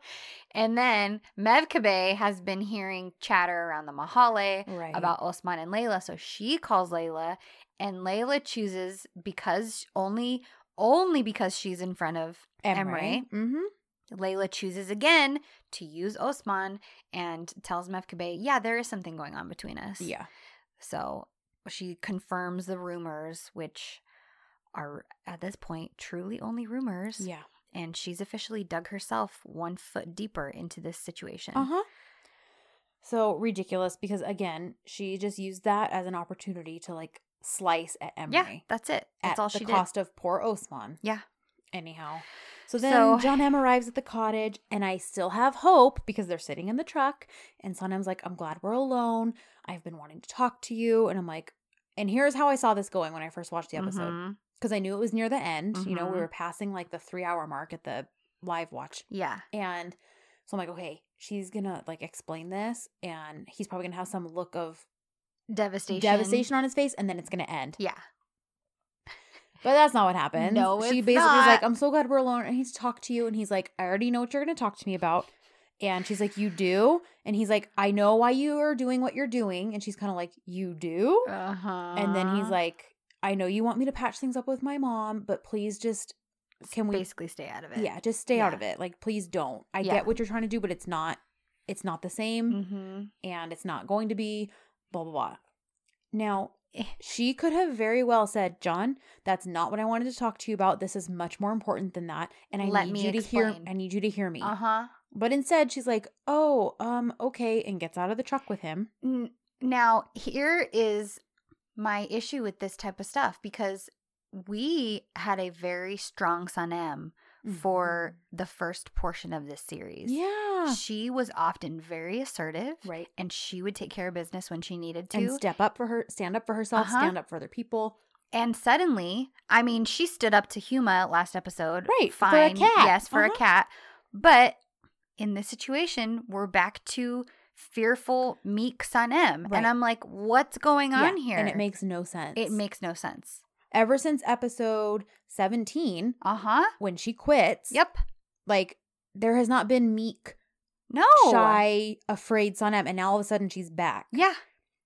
and then Mevkibe has been hearing chatter around the Mahalle
Right.
about Osman and Layla. So she calls Layla, and Layla chooses because only only because she's in front of Emre.
Mm-hmm.
Layla chooses again to use Osman and tells Mevkibe, yeah, there is something going on between us.
Yeah.
So she confirms the rumors, which are at this point truly only rumors.
Yeah.
And she's officially dug herself one foot deeper into this situation.
Uh huh. So ridiculous because again, she just used that as an opportunity to like slice at Emre.
Yeah, that's it. That's
at
all she
the
did.
cost of poor Osman.
Yeah.
Anyhow. So then
So-
John M arrives at the cottage and I still have hope because they're sitting in the truck and Sanem's like, I'm glad we're alone. I've been wanting to talk to you. And I'm like, and here's how I saw this going when I first watched the episode.
Mhm.
Because I knew it was near the end. You know, we
Mhm.
were passing like the three hour mark at the live watch.
Yeah.
And so I'm like, okay, she's gonna like explain this, and he's probably gonna have some look of
Devastation.
devastation on his face, and then it's gonna end.
Yeah.
But that's not what happens.
No,
she basically
not.
like, I'm so glad we're alone, and he's talked to you, and he's like, I already know what you're gonna talk to me about. And she's like, You do? And he's like, I know why you are doing what you're doing. And she's kind of like, You do?
Uh-huh.
And then he's like, I know you want me to patch things up with my mom, but please just can we
basically stay out of it.
yeah, just stay out of it. Like please don't. I
Yeah.
get what you're trying to do, but it's not it's not the same
Mm-hmm.
and it's not going to be blah blah blah. Now,
Eh.
she could have very well said, "John, that's not what I wanted to talk to you about. This is much more important than that, and I
Let
need
me
you to hear
explain."
I need you to hear me."
Uh-huh.
But instead, she's like, "Oh, um, okay," and gets out of the truck with him.
Now, here is my issue with this type of stuff because we had a very strong Sanem for the first portion of this series.
Mm-hmm. Yeah.
She was often very assertive
Right.
and she would take care of business when she needed to.
And step up for her, stand up for herself,
Uh-huh.
stand up for other people.
And suddenly, I mean, she stood up to Huma last episode.
Right, for a
Fine.
cat.
Yes, for
Uh-huh.
a cat. But in this situation, we're back to fearful, meek Sanem.
Right.
And I'm like, what's going on
Yeah,
here?
And it makes no sense.
it makes no sense.
ever since episode 17
Uh huh.
when she quits.
Yep.
Like there has not been meek,
No.
shy, afraid Sanem and now all of a sudden she's back.
Yeah,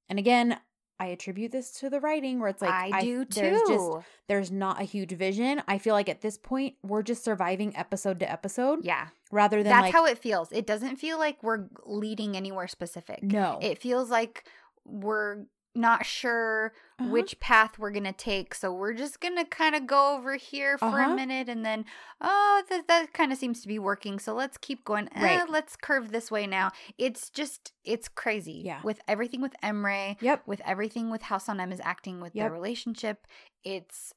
And again, I attribute this to the writing where it's like
I do too.
There's just there's not a huge vision. I feel like at this point we're just surviving episode to episode
yeah,
rather than
that's
like
how it feels. It doesn't feel like we're leading anywhere specific.
no.
It feels like we're not sure
Uh-huh.
which path we're gonna take, so we're just gonna kind of go over here for
Uh-huh.
a minute, and then oh, that that kind of seems to be working. So let's keep going. Eh,
Right.
let's curve this way now. It's just it's crazy.
Yeah.
with everything with Emre,
Yep.
with everything with how Sanem is acting with
Yep.
their relationship. It's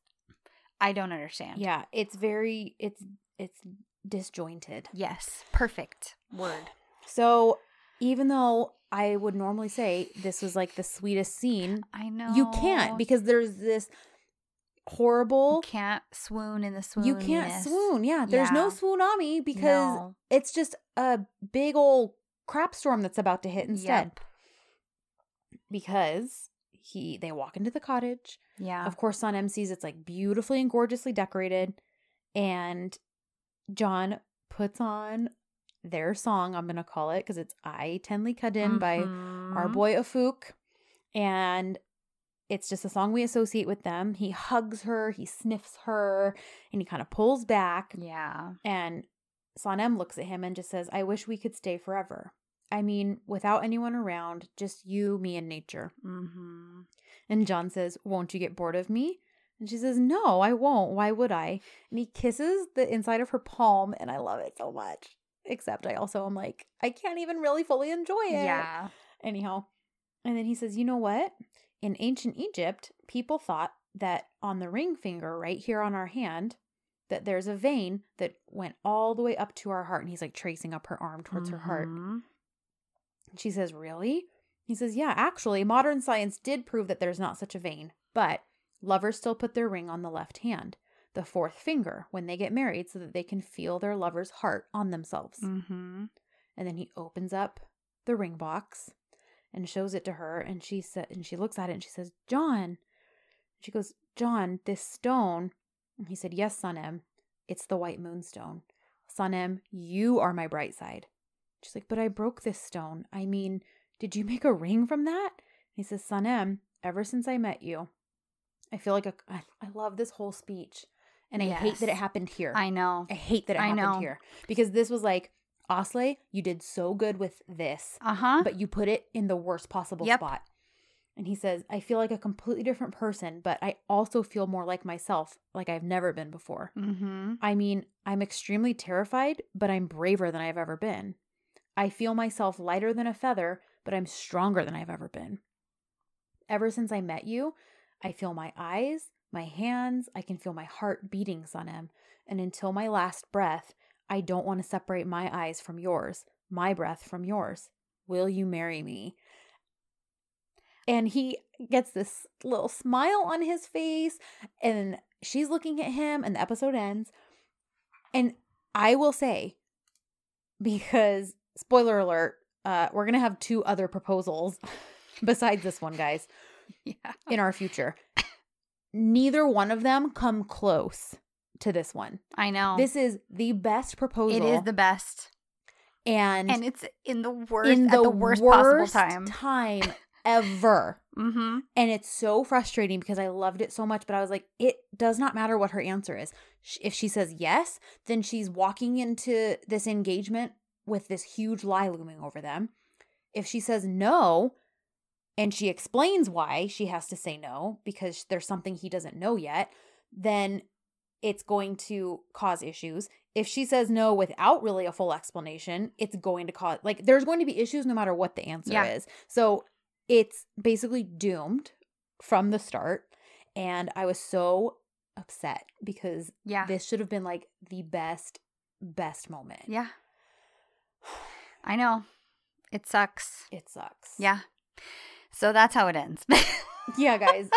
I don't understand.
Yeah, it's very it's it's disjointed.
Yes. Perfect word.
So even though I would normally say this was like the sweetest scene,
I know
you can't because there's this
you
horrible
can't swoon in the swoon.
you can't swoon. Yeah, there's no
Yeah.
swoonami because
No.
it's just a big old crap storm that's about to hit instead.
Yep.
Because he they walk into the cottage.
Yeah.
Of course, on MC's it's like beautifully and gorgeously decorated, and John puts on their song. I'm gonna call it because it's "I Tenley Kadin" by our
Mhm.
boy Afuk, and it's just a song we associate with them. He hugs her, he sniffs her, and he kind of pulls back.
Yeah.
And Sanem looks at him and just says, I wish we could stay forever. I mean, without anyone around, just you, me, and nature.
Mm-hmm.
And John says, Won't you get bored of me? And she says, No, I won't. Why would I? And he kisses the inside of her palm, and I love it so much. Except I also am like, I can't even really fully enjoy it.
Yeah.
Anyhow. And then he says, You know what? In ancient Egypt, people thought that on the ring finger right here on our hand, that there's a vein that went all the way up to our heart. And he's like tracing up her arm towards her heart.
Mhm.
And she says, Really? He says, Yeah, actually, modern science did prove that there's not such a vein, but lovers still put their ring on the left hand. The fourth finger when they get married so that they can feel their lover's heart on themselves.
Mm-hmm.
And then he opens up the ring box and shows it to her and she said and she looks at it and she says, "John." She goes, "John, this stone." And he said, "Yes, Sanem. It's the white moonstone. Sanem, you are my bright side." She's like, "But I broke this stone. I mean, did you make a ring from that?" he says, "Sanem, ever since I met you, I feel like a, I, I love this whole speech. And I hate that it happened here.
I know.
I hate that it
I
happened
know.
here because this was like, Osley, you did so good with this,
Uh huh.
but you put it in the worst possible
Yep.
spot. And he says, I feel like a completely different person, but I also feel more like myself, like I've never been before.
Mm-hmm.
I mean, I'm extremely terrified, but I'm braver than I've ever been. I feel myself lighter than a feather, but I'm stronger than I've ever been. Ever since I met you, I feel my eyes, my hands, I can feel my heart beating, him, And until my last breath, I don't want to separate my eyes from yours, my breath from yours. Will you marry me? And he gets this little smile on his face, and she's looking at him, and the episode ends. And I will say, because spoiler alert, uh, we're gonna have two other proposals besides this one, guys,
Yeah.
in our future. Neither one of them come close to this one.
I know.
This is the best proposal.
it is the best.
and,
And it's in the worst
in
at the worst, possible time.
time ever.
Mm-hmm.
And it's so frustrating because I loved it so much, but I was like, it does not matter what her answer is. If she says yes, then she's walking into this engagement with this huge lie looming over them. If she says no, and she explains why she has to say no because there's something he doesn't know yet, then it's going to cause issues. If she says no without really a full explanation, it's going to cause like there's going to be issues no matter what the answer
Yeah.
is. So it's basically doomed from the start. And I was so upset because
Yeah.
this should have been like the best, best moment.
yeah. I know. It sucks.
It sucks.
Yeah. So that's how it ends.
Yeah, guys.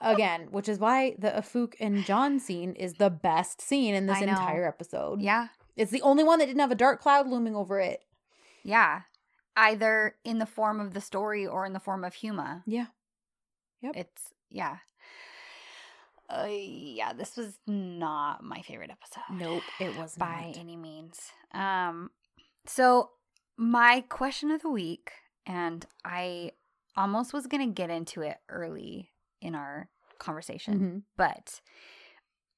Again, which is why the Afuk and John scene is the best scene in this entire episode.
yeah.
It's the only one that didn't have a dark cloud looming over it.
Yeah. Either in the form of the story or in the form of Hüma.
Yeah. Yep.
It's yeah. Uh, yeah, this was not my favorite episode.
Nope, it was
by
not.
any means. Um so my question of the week and I almost was going to get into it early in our conversation,
Mhm.
but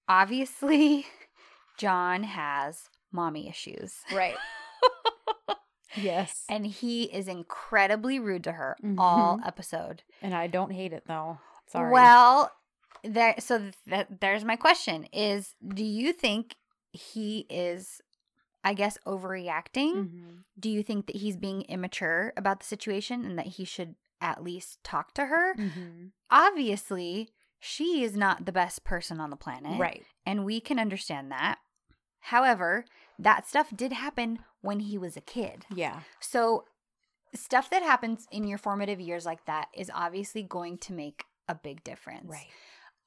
obviously John has mommy issues.
Right. yes.
And he is incredibly rude to her all
Mhm.
episode.
And I don't hate it though. Sorry.
Well, there. So that there's my question: Is do you think he is, I guess, overreacting?
Mhm.
Do you think that he's being immature about the situation and that he should at least talk to her?
Mhm.
Obviously, she is not the best person on the planet,
Right.
And we can understand that. However, that stuff did happen when he was a kid.
Yeah.
So, stuff that happens in your formative years like that is obviously going to make a big difference.
Right.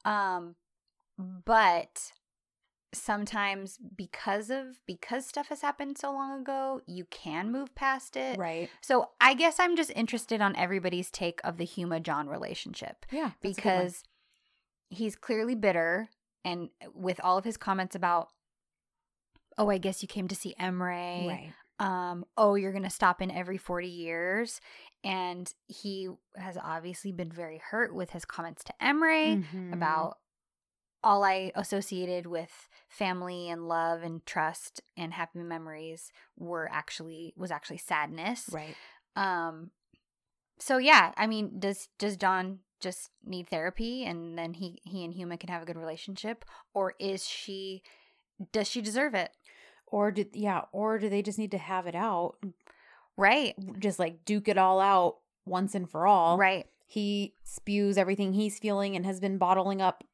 Um but sometimes because of because stuff has happened so long ago, you can move past it.
Right.
So, I guess I'm just interested on everybody's take of the Hüma John relationship
Yeah. that's a good one.
because he's clearly bitter and with all of his comments about oh, I guess you came to see Emre
Right.
um, oh, you're going to stop in every 40 years. And he has obviously been very hurt with his comments to Emre
Mhm.
about all I associated with family and love and trust and happy memories were actually was actually sadness.
Right.
Um so yeah, I mean, does does John just need therapy and then he he and Hüma can have a good relationship or is she does she deserve it?
Or did yeah, or do they just need to have it out?
Right.
Just like duke it all out once and for all.
Right.
He spews everything he's feeling and has been bottling up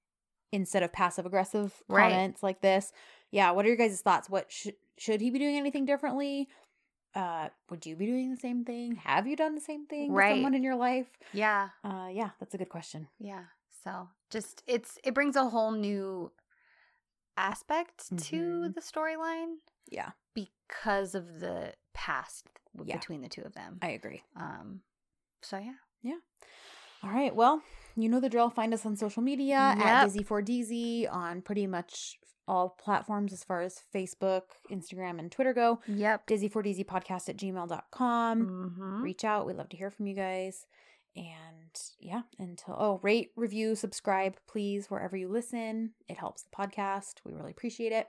instead of passive aggressive
Right.
comments like this. Yeah, what are your guys' thoughts? What should should he be doing anything differently? Uh, would you be doing the same thing? Have you done the same thing with someone in your life?
Yeah.
Uh, yeah, that's a good question.
Yeah. So just it's it brings a whole new aspect to
Mhm.
the storyline
Yeah,
because of the past
Yeah.
between the two of them.
I agree.
Um, so yeah.
yeah, All right. Well, you know the drill. Find us on social media at Dizzy4DZ on pretty much all platforms as far as Facebook, Instagram, and Twitter go.
yep.
Dizzy4DZ podcast at gmail.com.
Mm-hmm.
Reach out. We'd love to hear from you guys. And yeah, until, oh, rate, review, subscribe, please, wherever you listen. It helps the podcast. We really appreciate it.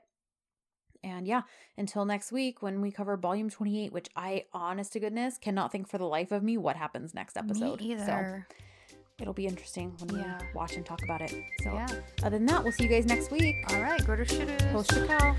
And yeah, until next week when we cover volume 28, which I, honest to goodness, cannot think for the life of me what happens next episode.
Me
So
either.
It'll be interesting when
Yeah.
we watch and talk about it. So,
yeah.
other than that, we'll see you guys next week.
All right. Go to Shuru.
Post your cow.